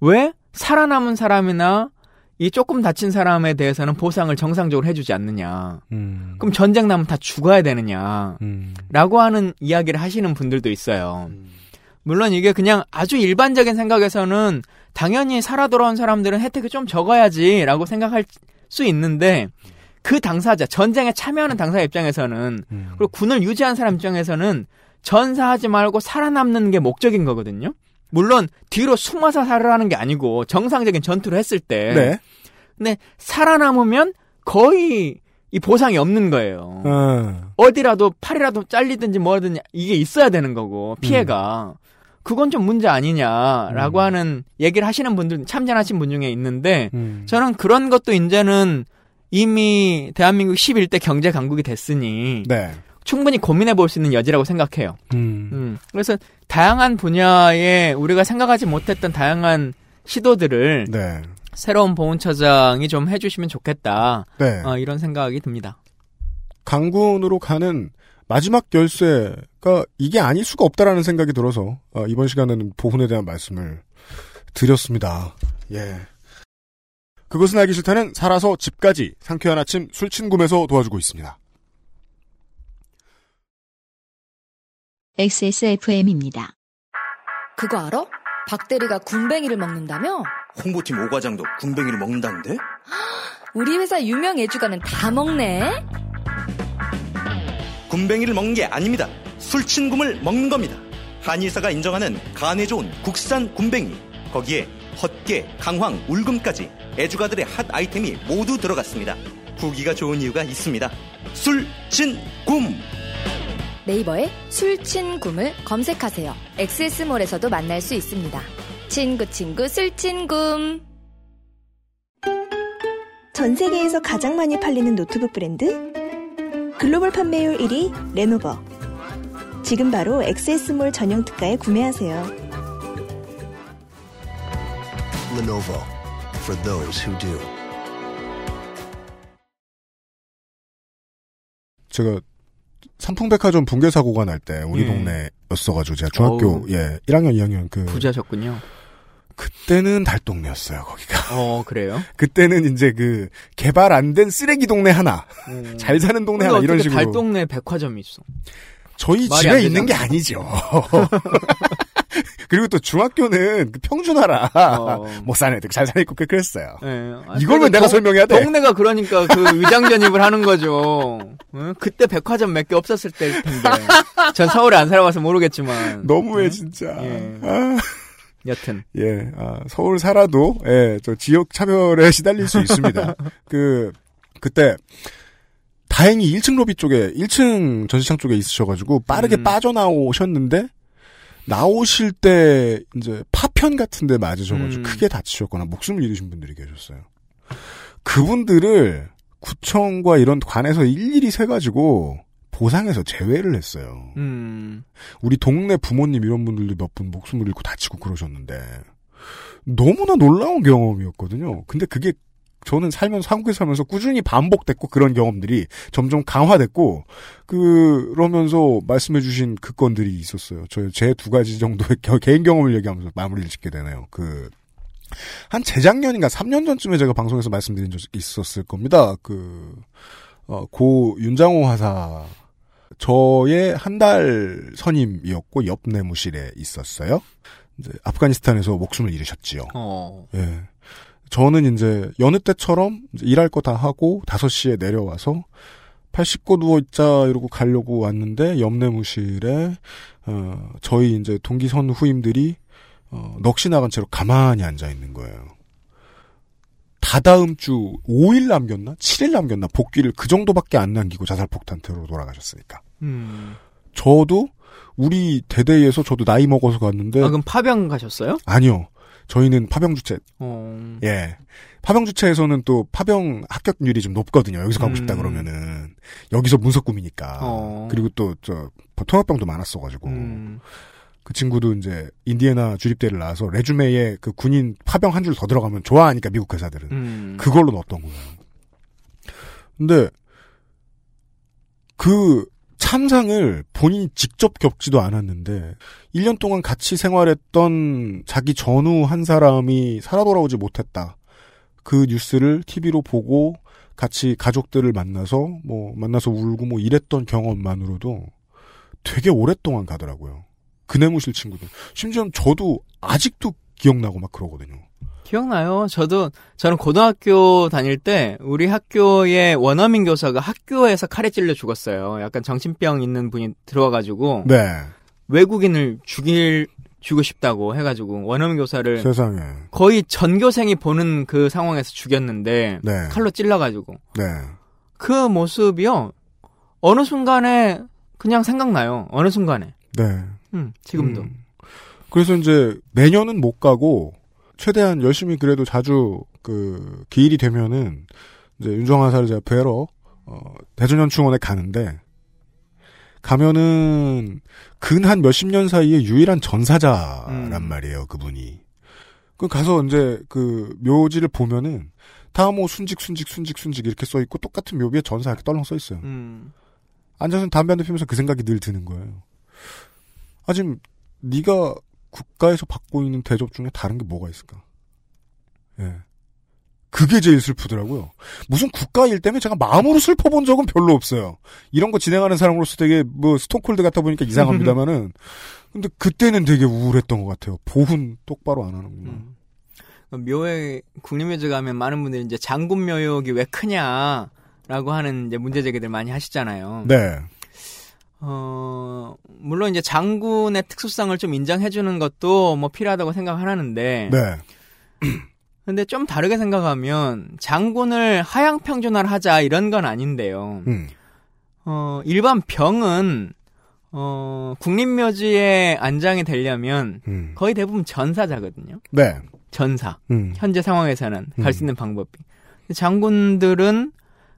왜 살아남은 사람이나 이 조금 다친 사람에 대해서는 보상을 정상적으로 해주지 않느냐? 음. 그럼 전쟁 나면 다 죽어야 되느냐? 음. 라고 하는 이야기를 하시는 분들도 있어요. 물론 이게 그냥 아주 일반적인 생각에서는 당연히 살아 돌아온 사람들은 혜택이 좀 적어야지 라고 생각할 수 있는데 그 당사자 전쟁에 참여하는 당사 입장에서는 그리고 군을 유지한 사람 입장에서는 전사하지 말고 살아남는 게 목적인 거거든요. 물론 뒤로 숨어서 살아라는 게 아니고 정상적인 전투를 했을 때 네. 근데 살아남으면 거의 이 보상이 없는 거예요. 어. 어디라도 팔이라도 잘리든지 뭐든지 이게 있어야 되는 거고 피해가 그건 좀 문제 아니냐라고 음. 하는 얘기를 하시는 분들 참전하신 분 중에 있는데 음. 저는 그런 것도 이제는 이미 대한민국 11대 경제 강국이 됐으니 네. 충분히 고민해 볼 수 있는 여지라고 생각해요. 음. 음, 그래서 다양한 분야에 우리가 생각하지 못했던 다양한 시도들을 네. 새로운 보훈처장이 좀 해주시면 좋겠다. 네. 어, 이런 생각이 듭니다. 강군으로 가는 마지막 열쇠가 이게 아닐 수가 없다라는 생각이 들어서 어, 이번 시간에는 보훈에 대한 말씀을 드렸습니다. 예. 그것은 알기 싫다는 살아서 집까지 상쾌한 아침 술친구에서 도와주고 있습니다. XSFM입니다. 그거 알아? 박대리가 군뱅이를 먹는다며? 홍보팀 오과장도 군뱅이를 먹는다는데? 우리 회사 유명 애주가는 다 먹네? 군뱅이를 먹는 게 아닙니다. 술친굼을 먹는 겁니다. 한의사가 인정하는 간에 좋은 국산 군뱅이. 거기에 헛개, 강황, 울금까지 애주가들의 핫 아이템이 모두 들어갔습니다. 후기가 좋은 이유가 있습니다. 술친굼! 네이버에 술친굼을 검색하세요. 엑세스몰에서도 만날 수 있습니다. 친구 친구 술친굼. 전 세계에서 가장 많이 팔리는 노트북 브랜드? 글로벌 판매율 1위 레노버. 지금 바로 XS몰 전용 특가에 구매하세요. Lenovo for those who do. 제가 삼풍백화점 붕괴 사고가 날 때 우리 예. 동네였어가지고 제가 중학교 어우. 예 1학년 2학년 그 부자셨군요. 그때는 달동네였어요 거기가. 어 그래요? 그때는 이제 그 개발 안 된 쓰레기 동네 하나, 잘 사는 동네 하나 이런 식으로. 달동네 백화점이 있어. 저희 집에 있는 게? 아니죠. 그리고 또 중학교는 그 평준화라 못 사는 애들 잘 사는 고 그랬어요. 예. 아니, 이걸 왜 내가 동- 설명해야 돼? 동네가 그러니까 그 의장 전입을 하는 거죠. 응? 그때 백화점 몇 개 없었을 때일 텐데. 전 서울에 안 살아봐서 모르겠지만. 너무해 응? 진짜. 예. 아. 여튼. 예, 아, 서울 살아도, 예, 저 지역 차별에 시달릴 수 있습니다. 그, 그때, 다행히 1층 로비 쪽에, 1층 전시장 쪽에 있으셔가지고, 빠르게 빠져나오셨는데, 나오실 때, 이제, 파편 같은 데 맞으셔가지고, 음. 크게 다치셨거나, 목숨을 잃으신 분들이 계셨어요. 그분들을, 구청과 이런 관에서 일일이 세가지고, 보상해서 제외를 했어요. 음. 우리 동네 부모님 이런 분들도 몇 분 목숨을 잃고 다치고 그러셨는데 너무나 놀라운 경험이었거든요. 근데 그게 저는 살면서 한국에 살면서 꾸준히 반복됐고 그런 경험들이 점점 강화됐고 그러면서 말씀해주신 그 건들이 있었어요. 저 제 두 가지 정도의 겨- 개인 경험을 얘기하면서 마무리를 짓게 되네요. 그 한 재작년인가 3년 전쯤에 제가 방송에서 말씀드린 적이 있었을 겁니다. 그, 어, 고 윤장호 하사, 저의 한 달 선임이었고, 옆 내무실에 있었어요. 이제 아프가니스탄에서 목숨을 잃으셨지요. 어. 예. 저는 이제 여느 때처럼 이제 일할 거 다 하고 5시에 내려와서 팔 씻고 누워있자 이러고 가려고 왔는데 옆 내무실에 어, 저희 이제 동기 선 후임들이 어, 넋이 나간 채로 가만히 앉아 있는 거예요. 다다음 주 5일 남겼나? 7일 남겼나? 복귀를 그 정도밖에 안 남기고 자살폭탄 테러로 돌아가셨으니까. 음. 저도 우리 대대에서 저도 나이 먹어서 갔는데 아, 그럼 파병 가셨어요? 아니요. 저희는 파병 주체 어. 예. 파병 주체에서는 또 파병 합격률이 좀 높거든요. 여기서 가고 음. 싶다 그러면은 여기서 문석 꿈이니까. 어. 그리고 또 저 통합병도 많았어 가지고 음. 그 친구도 이제 인디애나 주립대를 나와서 레주메에 그 군인 파병 한 줄 더 들어가면 좋아하니까 미국 회사들은 음. 그걸로 넣었던 거예요. 근데 그 참상을 본인이 직접 겪지도 않았는데 1년 동안 같이 생활했던 자기 전후 한 사람이 살아 돌아오지 못했다. 그 뉴스를 TV로 보고 같이 가족들을 만나서 뭐 만나서 울고 뭐 이랬던 경험만으로도 되게 오랫동안 가더라고요. 그 내무실 친구들. 심지어 저도 아직도 기억나고 막 그러거든요. 기억나요. 저도 저는 고등학교 다닐 때 우리 학교에 원어민 교사가 학교에서 칼에 찔려 죽었어요. 약간 정신병 있는 분이 들어와가지고 네. 외국인을 죽일 주고 싶다고 해가지고 원어민 교사를 세상에. 거의 전교생이 보는 그 상황에서 죽였는데 네. 칼로 찔러가지고 네. 그 모습이요 어느 순간에 그냥 생각나요. 어느 순간에. 네. 음, 지금도. 음. 그래서 이제 매년은 못 가고 최대한 열심히 그래도 자주 그 기일이 되면은 이제 윤정한 사를 제가 뵈러 어, 대전현충원에 가는데 가면은 근 한 몇십 년 사이에 유일한 전사자란 음. 말이에요 그분이. 그 가서 이제 그 묘지를 보면은 다뭐 순직 순직 순직 순직 이렇게 써 있고 똑같은 묘비에 전사 이렇게 떨렁 써 있어요. 음. 앉아서 담배 한 대 피면서 그 생각이 늘 드는 거예요. 아 지금 네가 국가에서 받고 있는 대접 중에 다른 게 뭐가 있을까? 예. 그게 제일 슬프더라고요. 무슨 국가 일 때문에 제가 마음으로 슬퍼본 적은 별로 없어요. 이런 거 진행하는 사람으로서 되게 뭐 stone cold 같아 보니까 이상합니다만은 근데 그때는 되게 우울했던 것 같아요. 보훈 똑바로 안 하는구나. 묘에 국립묘지 가면 많은 분들이 이제 장군 묘역이 왜 크냐라고 하는 이제 문제 제기들 많이 하시잖아요. 네. 어 물론 이제 장군의 특수성을 좀 인정해 주는 것도 뭐 필요하다고 생각하는데 네. 근데 좀 다르게 생각하면 장군을 하향 평준화를 하자 이런 건 아닌데요. 음. 어 일반 병은 어 국립묘지에 안장이 되려면 음. 거의 대부분 전사자거든요. 네. 전사. 음. 현재 상황에서는 음. 갈수 있는 방법이. 장군들은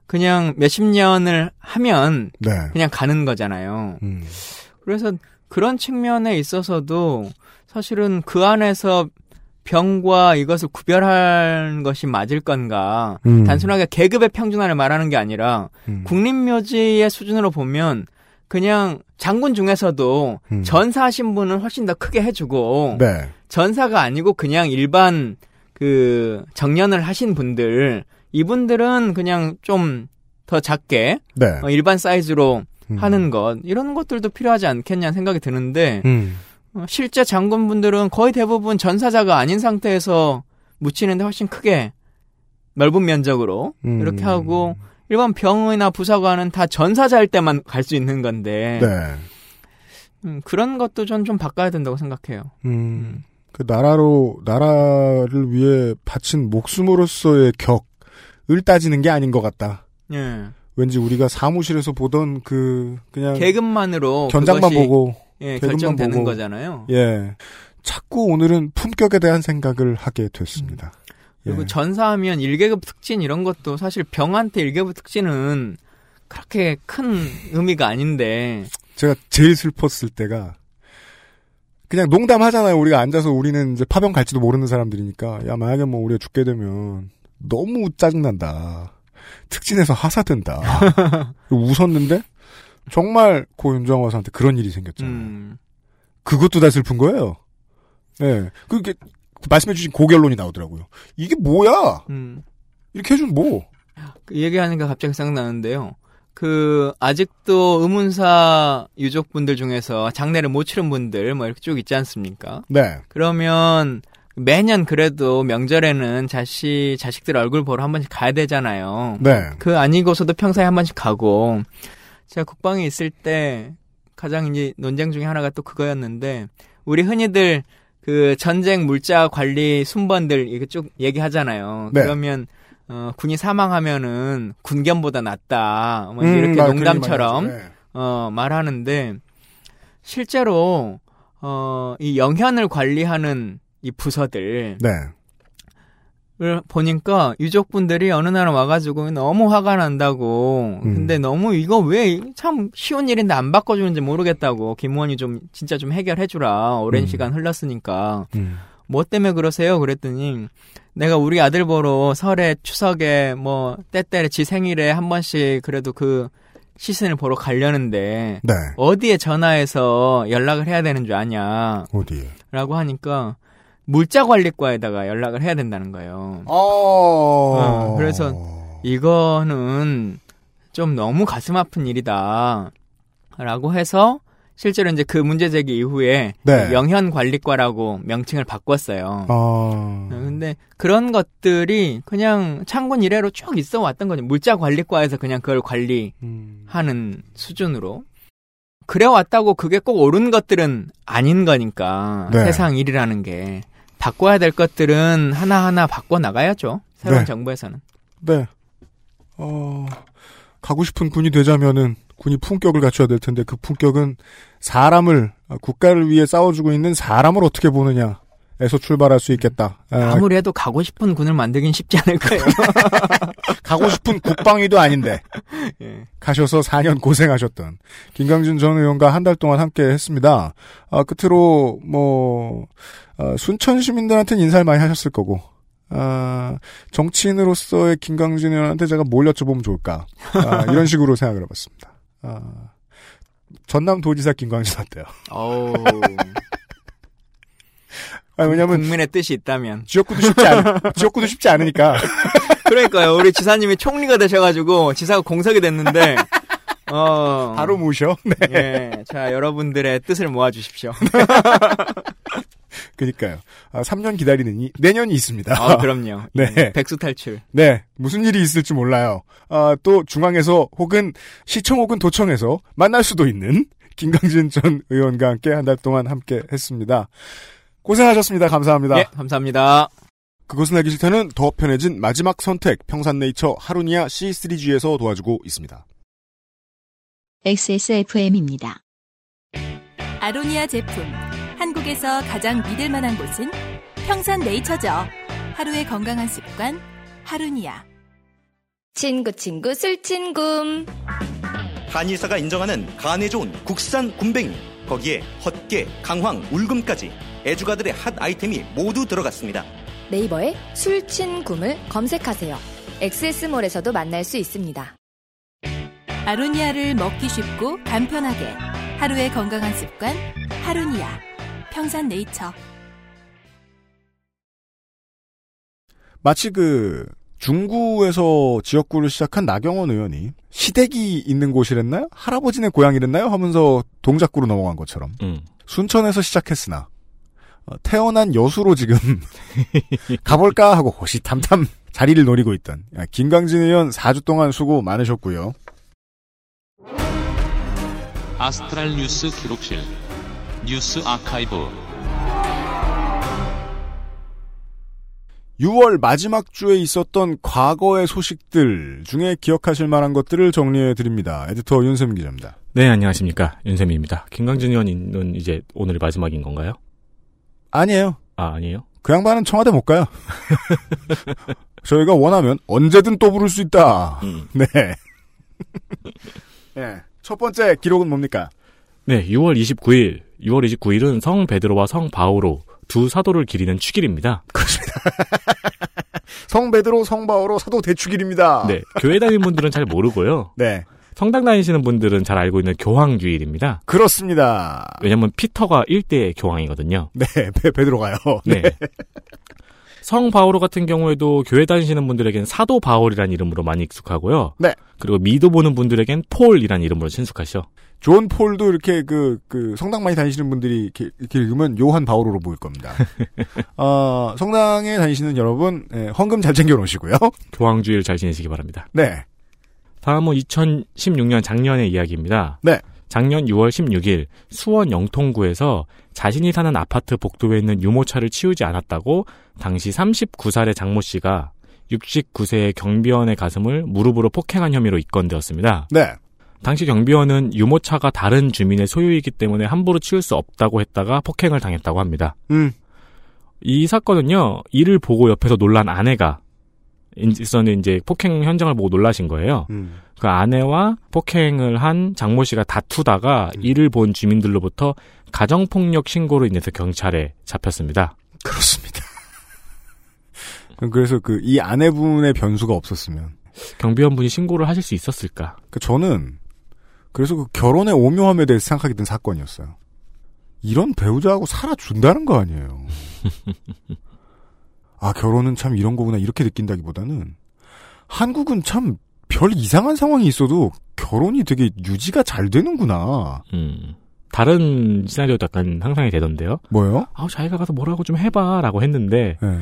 그냥 몇십 년을 하면 네. 그냥 가는 거잖아요. 음. 그래서 그런 측면에 있어서도 사실은 그 안에서 병과 이것을 구별하는 것이 맞을 건가. 음. 단순하게 계급의 평준화를 말하는 게 아니라 음. 국립묘지의 수준으로 보면 그냥 장군 중에서도 음. 전사하신 분은 훨씬 더 크게 해주고 네. 전사가 아니고 그냥 일반 그 정년을 하신 분들 이분들은 그냥 좀 더 작게 네. 어, 일반 사이즈로 음. 하는 것 이런 것들도 필요하지 않겠냐 생각이 드는데 음. 어, 실제 장군분들은 거의 대부분 전사자가 아닌 상태에서 묻히는데 훨씬 크게 넓은 면적으로 음. 이렇게 하고 일반 병의나 부사관은 다 전사자일 때만 갈 수 있는 건데 네. 음, 그런 것도 전 좀 바꿔야 된다고 생각해요. 음. 그 나라로 나라를 위해 바친 목숨으로서의 격 을 따지는 게 아닌 것 같다. 예. 왠지 우리가 사무실에서 보던 그 그냥 계급만으로 견장만 보고 예, 결정되는 보고. 거잖아요. 예. 자꾸 오늘은 품격에 대한 생각을 하게 됐습니다. 그리고 예. 전사하면 1계급 특진 이런 것도 사실 병한테 1계급 특진은 그렇게 큰 의미가 아닌데 제가 제일 슬펐을 때가 그냥 농담하잖아요. 우리가 앉아서 우리는 이제 파병 갈지도 모르는 사람들이니까 야 만약에 뭐 우리가 죽게 되면 너무 짜증난다. 특진에서 하사된다. 웃었는데 정말 고 윤정 화사한테 그런 일이 생겼잖아요. 음. 그것도 다 슬픈 거예요. 예. 그게 말씀해주신 고결론이 나오더라고요. 이게 뭐야? 음. 이렇게 해준 뭐? 그 얘기하니까 갑자기 생각나는데요. 그 아직도 의문사 유족분들 중에서 장례를 못 치른 분들 뭐 이렇게 쭉 있지 않습니까? 네. 그러면 매년 그래도 명절에는 자식 자식들 얼굴 보러 한 번씩 가야 되잖아요. 네. 그 아니고서도 평소에 한 번씩 가고 제가 국방에 있을 때 가장 이제 논쟁 중에 하나가 또 그거였는데 우리 흔히들 그 전쟁 물자 관리 순번들 이렇게 쭉 얘기하잖아요. 네. 그러면 어, 군이 사망하면은 군견보다 낫다. 뭐 음, 이렇게 말 그런 농담처럼. 네. 어, 말하는데 실제로 어, 이 영현을 관리하는 이 부서들 네. 을 보니까 유족분들이 어느 날 와가지고 너무 화가 난다고. 음. 근데 너무 이거 왜 참 쉬운 일인데 안 바꿔주는지 모르겠다고. 김의원이 좀 진짜 좀 해결해주라. 오랜 음. 시간 흘렀으니까. 음. 뭐 때문에 그러세요? 그랬더니 내가 우리 아들 보러 설에 추석에 뭐 때때래 지 생일에 한 번씩 그래도 그 시즌을 보러 가려는데 네. 어디에 전화해서 연락을 해야 되는 줄 아냐? 어디에? 라고 하니까 물자관리과에다가 연락을 해야 된다는 거예요. 어... 어, 그래서 이거는 좀 너무 가슴 아픈 일이다. 라고 해서 실제로 이제 그 문제 제기 이후에 네. 영현관리과라고 명칭을 바꿨어요. 아. 어, 근데 그런 것들이 그냥 창군 이래로 쭉 있어 왔던 거죠. 물자관리과에서 그냥 그걸 관리하는 음. 수준으로. 그래 왔다고 그게 꼭 옳은 것들은 아닌 거니까 네. 세상 일이라는 게 바꿔야 될 것들은 하나하나 바꿔 나가야죠. 새로운 네. 정부에서는. 네. 어, 가고 싶은 군이 되자면은 군이 품격을 갖춰야 될 텐데 그 품격은 사람을 아, 국가를 위해 싸워주고 있는 사람을 어떻게 보느냐 에서 출발할 수 있겠다. 아, 아무리 해도 가고 싶은 군을 만들긴 쉽지 않을 거예요. 가고 싶은 국방위도 아닌데 예. 가셔서 4년 고생하셨던 김강준 전 의원과 한 달 동안 함께 했습니다. 아, 끝으로 뭐 아, 순천 시민들한테는 인사를 많이 하셨을 거고 아, 정치인으로서의 김강준 의원한테 제가 뭘 여쭤보면 좋을까 아, 이런 식으로 생각을 해봤습니다. 아, 전남 도지사 김광진 어때요? 어우. 아, 왜냐면 국민의 뜻이 있다면 지역구도 쉽지 않 지역구도 쉽지 않으니까 그러니까요. 우리 지사님이 총리가 되셔가지고 지사가 공석이 됐는데 어 바로 모셔. 네. 예, 자 여러분들의 뜻을 모아주십시오. 그니까요. 아, 3년 기다리는 이, 내년이 있습니다. 아, 그럼요. 네. 예, 백수 탈출. 네. 무슨 일이 있을지 몰라요. 아, 또 중앙에서 혹은 시청 혹은 도청에서 만날 수도 있는 김강진 전 의원과 함께 한 달 동안 함께 했습니다. 고생하셨습니다. 감사합니다. 예, 감사합니다. 그것은 알기 싫다는 더 편해진 마지막 선택 평산네이처 하루니아 C3G에서 도와주고 있습니다. XSFM입니다. 아로니아 제품. 한국에서 가장 믿을 만한 곳은 평산 네이처죠. 하루의 건강한 습관, 하루니아. 친구 친구 술친굼. 한의사가 인정하는 간에 좋은 국산 굼벵이 거기에 헛개, 강황, 울금까지 애주가들의 핫 아이템이 모두 들어갔습니다. 네이버에 술친굼을 검색하세요. 엑세스몰에서도 만날 수 있습니다. 아로니아를 먹기 쉽고 간편하게. 하루의 건강한 습관, 하루니아. 평산 네이처. 마치 그 중구에서 지역구를 시작한 나경원 의원이 시댁이 있는 곳이랬나요? 할아버지네 고향이랬나요? 하면서 동작구로 넘어간 것처럼 음. 순천에서 시작했으나 어, 태어난 여수로 지금 가볼까 하고 호시탐탐 자리를 노리고 있던 야, 김강진 의원 4주 동안 수고 많으셨고요. 아스트랄 뉴스 기록실 뉴스 아카이브 6월 마지막 주에 있었던 과거의 소식들 중에 기억하실 만한 것들을 정리해 드립니다. 에디터 윤세민 기자입니다. 네, 안녕하십니까. 윤세민입니다. 김강진 의원은 이제 오늘이 마지막인 건가요? 아니에요. 아, 아니에요? 그 양반은 청와대 못 가요. 저희가 원하면 언제든 또 부를 수 있다. 네. 네. 첫 번째 기록은 뭡니까? 네, 6월 29일. 6월 29일은 성 베드로와 성 바오로 두 사도를 기리는 축일입니다. 성 베드로, 성 바오로 사도 대축일입니다. 네, 교회 다니는 분들은 잘 모르고요. 네. 성당 다니시는 분들은 잘 알고 있는 교황주일입니다. 그렇습니다. 왜냐면 피터가 1대 교황이거든요. 네, 베, 베드로가요. 네. 성 바오로 같은 경우에도 교회 다니시는 분들에겐 사도 바울이라는 이름으로 많이 익숙하고요. 네. 그리고 미도 보는 분들에겐 폴이라는 이름으로 친숙하죠. 존 폴도 이렇게 그, 그, 성당 많이 다니시는 분들이 이렇게, 이렇게 읽으면 요한 바오로로 보일 겁니다. 어, 성당에 다니시는 여러분, 예, 헌금 잘 챙겨 놓으시고요. 교황주일 잘 지내시기 바랍니다. 네. 다음은 2016년 작년의 이야기입니다. 네. 작년 6월 16일 수원 영통구에서 자신이 사는 아파트 복도에 있는 유모차를 치우지 않았다고 당시 39살의 장모 씨가 69세의 경비원의 가슴을 무릎으로 폭행한 혐의로 입건되었습니다. 네. 당시 경비원은 유모차가 다른 주민의 소유이기 때문에 함부로 치울 수 없다고 했다가 폭행을 당했다고 합니다. 음. 이 사건은요, 이를 보고 옆에서 놀란 아내가 있었는데 이제 폭행 현장을 보고 놀라신 거예요. 음. 그 아내와 폭행을 한 장모 씨가 다투다가 이를 본 주민들로부터 가정폭력 신고로 인해서 경찰에 잡혔습니다. 그렇습니다. 그래서 그 이 아내분의 변수가 없었으면 경비원분이 신고를 하실 수 있었을까? 그 저는 그래서 그 결혼의 오묘함에 대해서 생각하게 된 사건이었어요. 이런 배우자하고 살아준다는 거 아니에요. 아 결혼은 참 이런 거구나 이렇게 느낀다기보다는 한국은 참 별 이상한 상황이 있어도 결혼이 되게 유지가 잘 되는구나. 음. 다른 시나리오도 약간 상상이 되던데요. 뭐요? 아, 자기가 가서 뭐라고 좀 해봐 라고 했는데 네.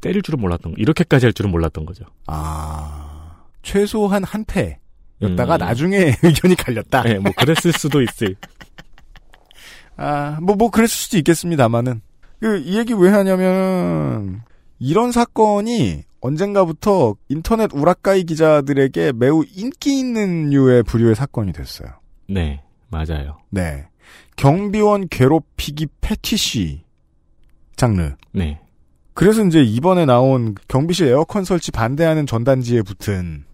때릴 줄은 몰랐던 거. 이렇게까지 할 줄은 몰랐던 거죠. 아 최소한 한패 였다가 음. 나중에 의견이 갈렸다. 네, 뭐 그랬을 수도 있을. 아, 뭐, 뭐, 그랬을 수도 있겠습니다만은. 그, 이 얘기 왜 하냐면, 이런 사건이 언젠가부터 인터넷 우라카이 기자들에게 매우 인기 있는 류의 부류의 사건이 됐어요. 네, 맞아요. 네. 경비원 괴롭히기 패티시 장르. 네. 그래서 이제 이번에 나온 경비실 에어컨 설치 반대하는 전단지에 붙은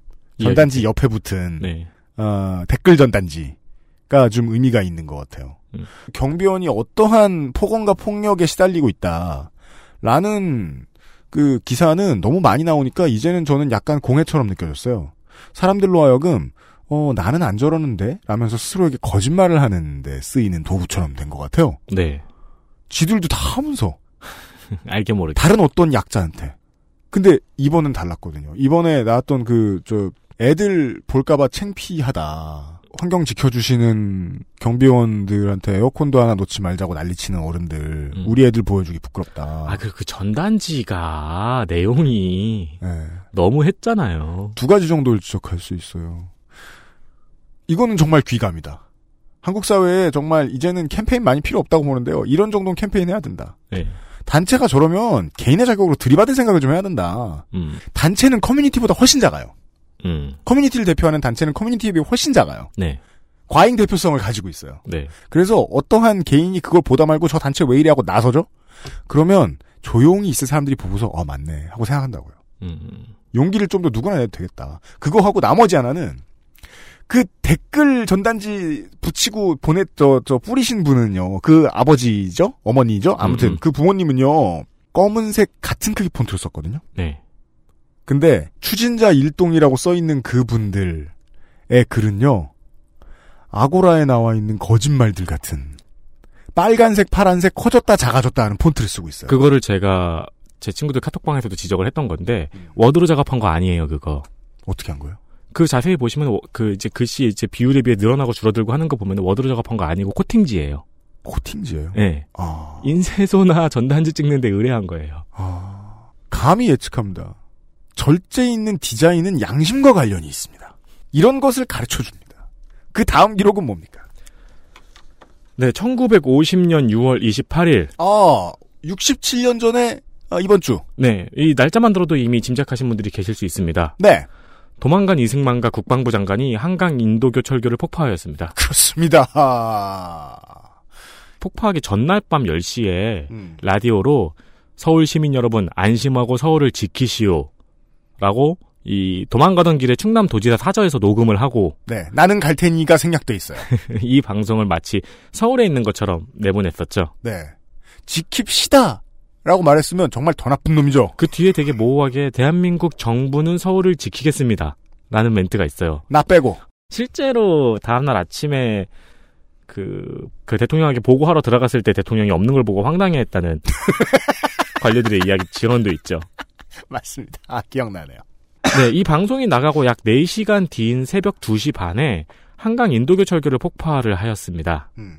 전단지 옆에 붙은 네. 어, 댓글 전단지가 좀 의미가 있는 것 같아요. 경비원이 어떠한 폭언과 폭력에 시달리고 있다라는 그 기사는 너무 많이 나오니까 이제는 저는 약간 공해처럼 느껴졌어요. 사람들로 하여금 어 나는 안 저러는데 라면서 스스로에게 거짓말을 하는데 쓰이는 도구처럼 된 것 같아요. 네. 지들도 다 하면서 알게 모르게. 다른 어떤 약자한테. 근데 이번은 달랐거든요. 이번에 나왔던 그 저 애들 볼까봐 창피하다. 환경 지켜주시는 경비원들한테 에어컨도 하나 놓지 말자고 난리치는 어른들. 우리 애들 보여주기 부끄럽다. 아, 그, 그 전단지가 내용이 너무 했잖아요. 두 가지 정도를 지적할 수 있어요. 이거는 정말 귀감이다. 한국 사회에 정말 이제는 캠페인 많이 필요 없다고 보는데요. 이런 정도는 캠페인 해야 된다. 네. 단체가 저러면 개인의 자격으로 들이받을 생각을 좀 해야 된다. 음. 단체는 커뮤니티보다 훨씬 작아요. 음. 커뮤니티를 대표하는 단체는 커뮤니티에 비해 훨씬 작아요. 네. 과잉 대표성을 가지고 있어요. 네. 그래서 어떠한 개인이 그걸 보다 말고 저 단체 왜 이래 하고 나서죠? 그러면 조용히 있을 사람들이 보고서 어 맞네 하고 생각한다고요. 음. 용기를 좀 더 누구나 내도 되겠다. 그거 하고 나머지 하나는 그 댓글 전단지 붙이고 보냈 저, 저 뿌리신 분은요. 그 아버지죠? 어머니죠? 아무튼 음. 그 부모님은요. 검은색 같은 크기 폰트를 썼거든요. 네. 근데 추진자 일동이라고 써 있는 그분들의 글은요. 아고라에 나와 있는 거짓말들 같은 빨간색, 파란색 커졌다 작아졌다 하는 폰트를 쓰고 있어요. 그거를 제가 제 친구들 카톡방에서도 지적을 했던 건데 음. 워드로 작업한 거 아니에요, 그거. 어떻게 한 거예요? 그 자세히 보시면 워- 그 이제 글씨 이제 비율에 비해 늘어나고 줄어들고 하는 거 보면 워드로 작업한 거 아니고 코팅지예요. 코팅지예요? 네. 아. 인쇄소나 전단지 찍는데 의뢰한 거예요. 감히 예측합니다. 절제 있는 디자인은 양심과 관련이 있습니다. 이런 것을 가르쳐 줍니다. 그 다음 기록은 뭡니까? 네, 1950년 6월 28일. 아, 67년 전에 아, 이번 주. 네, 이 날짜만 들어도 이미 짐작하신 분들이 계실 수 있습니다. 네. 도망간 이승만과 국방부 장관이 한강 인도교 철교를 폭파하였습니다. 그렇습니다. 아. 폭파하기 전날 밤 10시에 음. 라디오로 서울 시민 여러분 안심하고 서울을 지키시오. 라고 이 도망가던 길에 충남 도지사 사저에서 녹음을 하고 네, 나는 갈 테니가 생략돼 있어요. 이 방송을 마치 서울에 있는 것처럼 내보냈었죠. 네. 지킵시다! 라고 말했으면 정말 더 나쁜 놈이죠. 그 뒤에 되게 모호하게 대한민국 정부는 서울을 지키겠습니다. 라는 멘트가 있어요. 나 빼고. 실제로 다음날 아침에 그, 그 대통령에게 보고하러 들어갔을 때 대통령이 없는 걸 보고 황당해 했다는 관료들의 이야기 지원도 있죠. 맞습니다. 아, 기억나네요. 네, 이 방송이 나가고 약 4시간 뒤인 새벽 2시 반에 한강 인도교 철교를 폭파를 하였습니다. 음.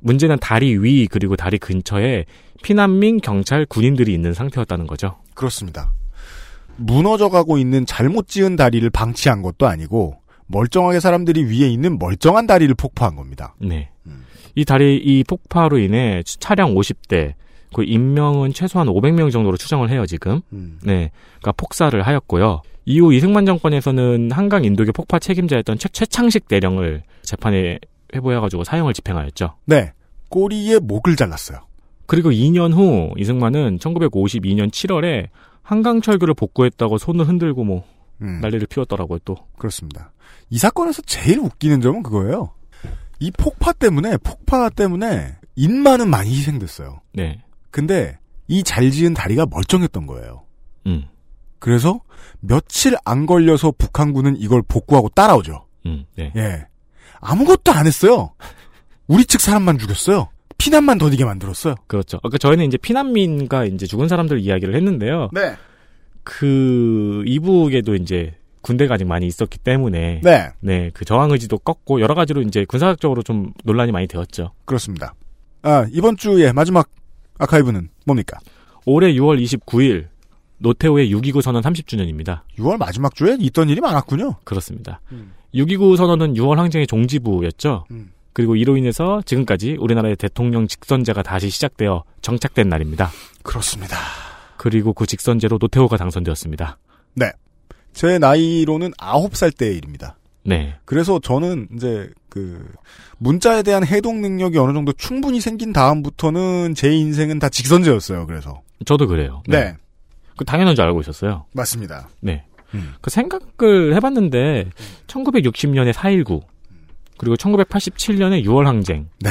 문제는 다리 위 그리고 다리 근처에 피난민, 경찰, 군인들이 있는 상태였다는 거죠. 그렇습니다. 무너져가고 있는 잘못 지은 다리를 방치한 것도 아니고 멀쩡하게 사람들이 위에 있는 멀쩡한 다리를 폭파한 겁니다. 네. 이 다리 이 폭파로 인해 차량 50대 그 인명은 최소한 500명 정도로 추정을 해요 지금. 네, 그러니까 폭사를 하였고요. 이후 이승만 정권에서는 한강 인도교 폭파 책임자였던 최, 최창식 대령을 재판에 회부해가지고 사형을 집행하였죠. 네. 꼬리에 목을 잘랐어요. 그리고 2년 후 이승만은 1952년 7월에 한강 철교를 복구했다고 손을 흔들고 뭐 음. 난리를 피웠더라고요 또. 그렇습니다. 이 사건에서 제일 웃기는 점은 그거예요. 이 폭파 때문에 폭파 때문에 인마는 많이 희생됐어요. 네. 근데 이 잘 지은 다리가 멀쩡했던 거예요. 음. 그래서 며칠 안 걸려서 북한군은 이걸 복구하고 따라오죠. 음. 네. 예. 아무것도 안 했어요. 우리 측 사람만 죽였어요. 피난만 더디게 만들었어요. 그렇죠. 그러니까 저희는 이제 피난민과 이제 죽은 사람들 이야기를 했는데요. 네. 그 이북에도 이제 군대가 아직 많이 있었기 때문에 네. 네, 그 저항 의지도 꺾고 여러 가지로 이제 군사적으로 좀 논란이 많이 되었죠. 그렇습니다. 아, 이번 주의 마지막 아카이브는 뭡니까? 올해 6월 29일 노태우의 6.29 선언 30주년입니다. 6월 마지막 주에 있던 일이 많았군요. 그렇습니다. 6.29 선언은 6월 항쟁의 종지부였죠. 음. 그리고 이로 인해서 지금까지 우리나라의 대통령 직선제가 다시 시작되어 정착된 날입니다. 그렇습니다. 그리고 그 직선제로 노태우가 당선되었습니다. 네. 제 나이로는 9살 때의 일입니다. 네. 그래서 저는 이제 그 문자에 대한 해독 능력이 어느 정도 충분히 생긴 다음부터는 제 인생은 다 직선제였어요. 그래서 저도 그래요. 네. 그 당연한 줄 알고 있었어요. 맞습니다. 네. 음. 그 생각을 해봤는데 1960년에 4.19 그리고 1987년에 6월 항쟁 네.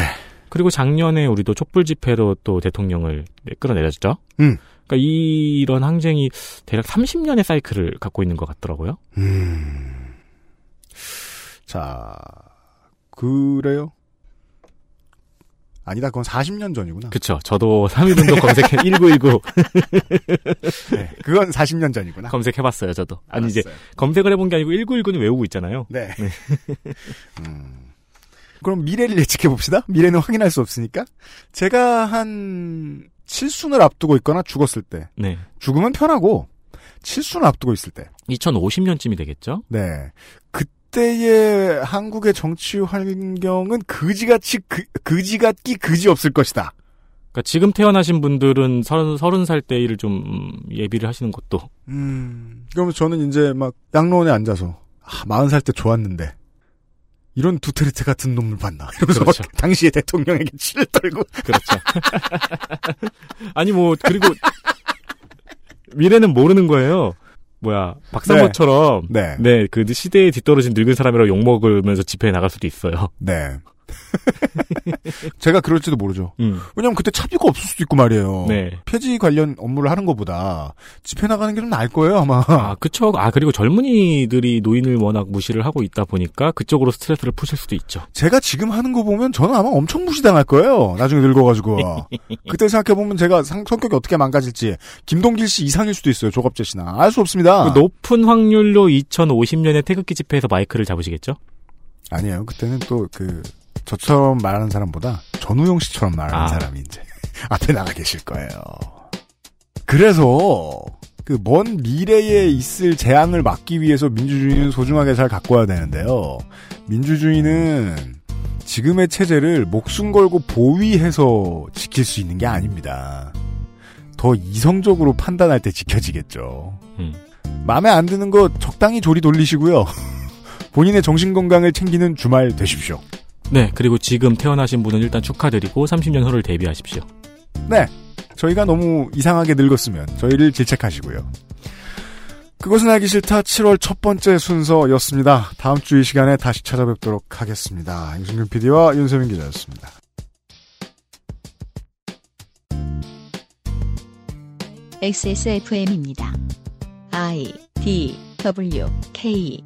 그리고 작년에 우리도 촛불 집회로 또 대통령을 끌어내렸죠. 음. 그러니까 이런 항쟁이 대략 30년의 사이클을 갖고 있는 것 같더라고요. 음. 자, 그래요? 아니다, 그건 40년 전이구나. 그쵸. 저도 3.1운동 검색해, 1919. 네, 그건 40년 전이구나. 검색해봤어요, 저도. 아니, 알았어요. 이제, 검색을 해본 게 아니고 1919는 외우고 있잖아요. 네. 음. 그럼 미래를 예측해 봅시다. 미래는 확인할 수 없으니까. 제가 한 칠순을 앞두고 있거나 죽었을 때, 네. 죽으면 편하고 칠순을 앞두고 있을 때, 2050년쯤이 되겠죠? 네. 그 때의 한국의 정치 환경은 그지같이 그, 그지같기 그지 없을 것이다. 그러니까 지금 태어나신 분들은 서른, 서른 살 때를 좀 예비를 하시는 것도. 음. 그러면 저는 이제 막 양로원에 앉아서 아, 40살 때 좋았는데 이런 두테르테 같은 놈을 봤나 이러면서 그렇죠. 막 당시의 대통령에게 치를 떨고 그렇죠. 아니, 뭐, 그리고, 미래는 모르는 거예요. 뭐야, 박상호처럼. 네. 네. 그 시대에 뒤떨어진 늙은 사람이라고 욕 먹으면서 집회에 나갈 수도 있어요. 네. 제가 그럴지도 모르죠. 음. 왜냐면 그때 차비가 없을 수도 있고 말이에요. 네. 폐지 관련 업무를 하는 것보다 집회 나가는 게 좀 나을 거예요 아마. 아, 그쵸. 아, 그리고 젊은이들이 노인을 워낙 무시를 하고 있다 보니까 그쪽으로 스트레스를 푸실 수도 있죠. 제가 지금 하는 거 보면 저는 아마 엄청 무시당할 거예요. 나중에 늙어가지고. 그때 생각해 보면 제가 상- 성격이 어떻게 망가질지 김동길 씨 이상일 수도 있어요. 조갑재 씨나. 알 수 없습니다. 그 높은 확률로 2050년에 태극기 집회에서 마이크를 잡으시겠죠? 아니에요. 그때는 또 그 저처럼 말하는 사람보다 전우용 씨처럼 말하는 아. 사람이 이제 앞에 나가 계실 거예요. 그래서 그 먼 미래에 있을 재앙을 막기 위해서 민주주의는 소중하게 잘 가꿔야 되는데요. 민주주의는 지금의 체제를 목숨 걸고 보위해서 지킬 수 있는 게 아닙니다. 더 이성적으로 판단할 때 지켜지겠죠. 음. 마음에 안 드는 거 적당히 조리 돌리시고요. 본인의 정신 건강을 챙기는 주말 되십시오. 네. 그리고 지금 태어나신 분은 일단 축하드리고 30년 후를 대비하십시오. 네. 저희가 너무 이상하게 늙었으면 저희를 질책하시고요. 그것은 알기 싫다 7월 첫 번째 순서였습니다. 다음 주 이 시간에 다시 찾아뵙도록 하겠습니다. 유승균 PD와 윤세민 기자였습니다. XSFM입니다. I D W K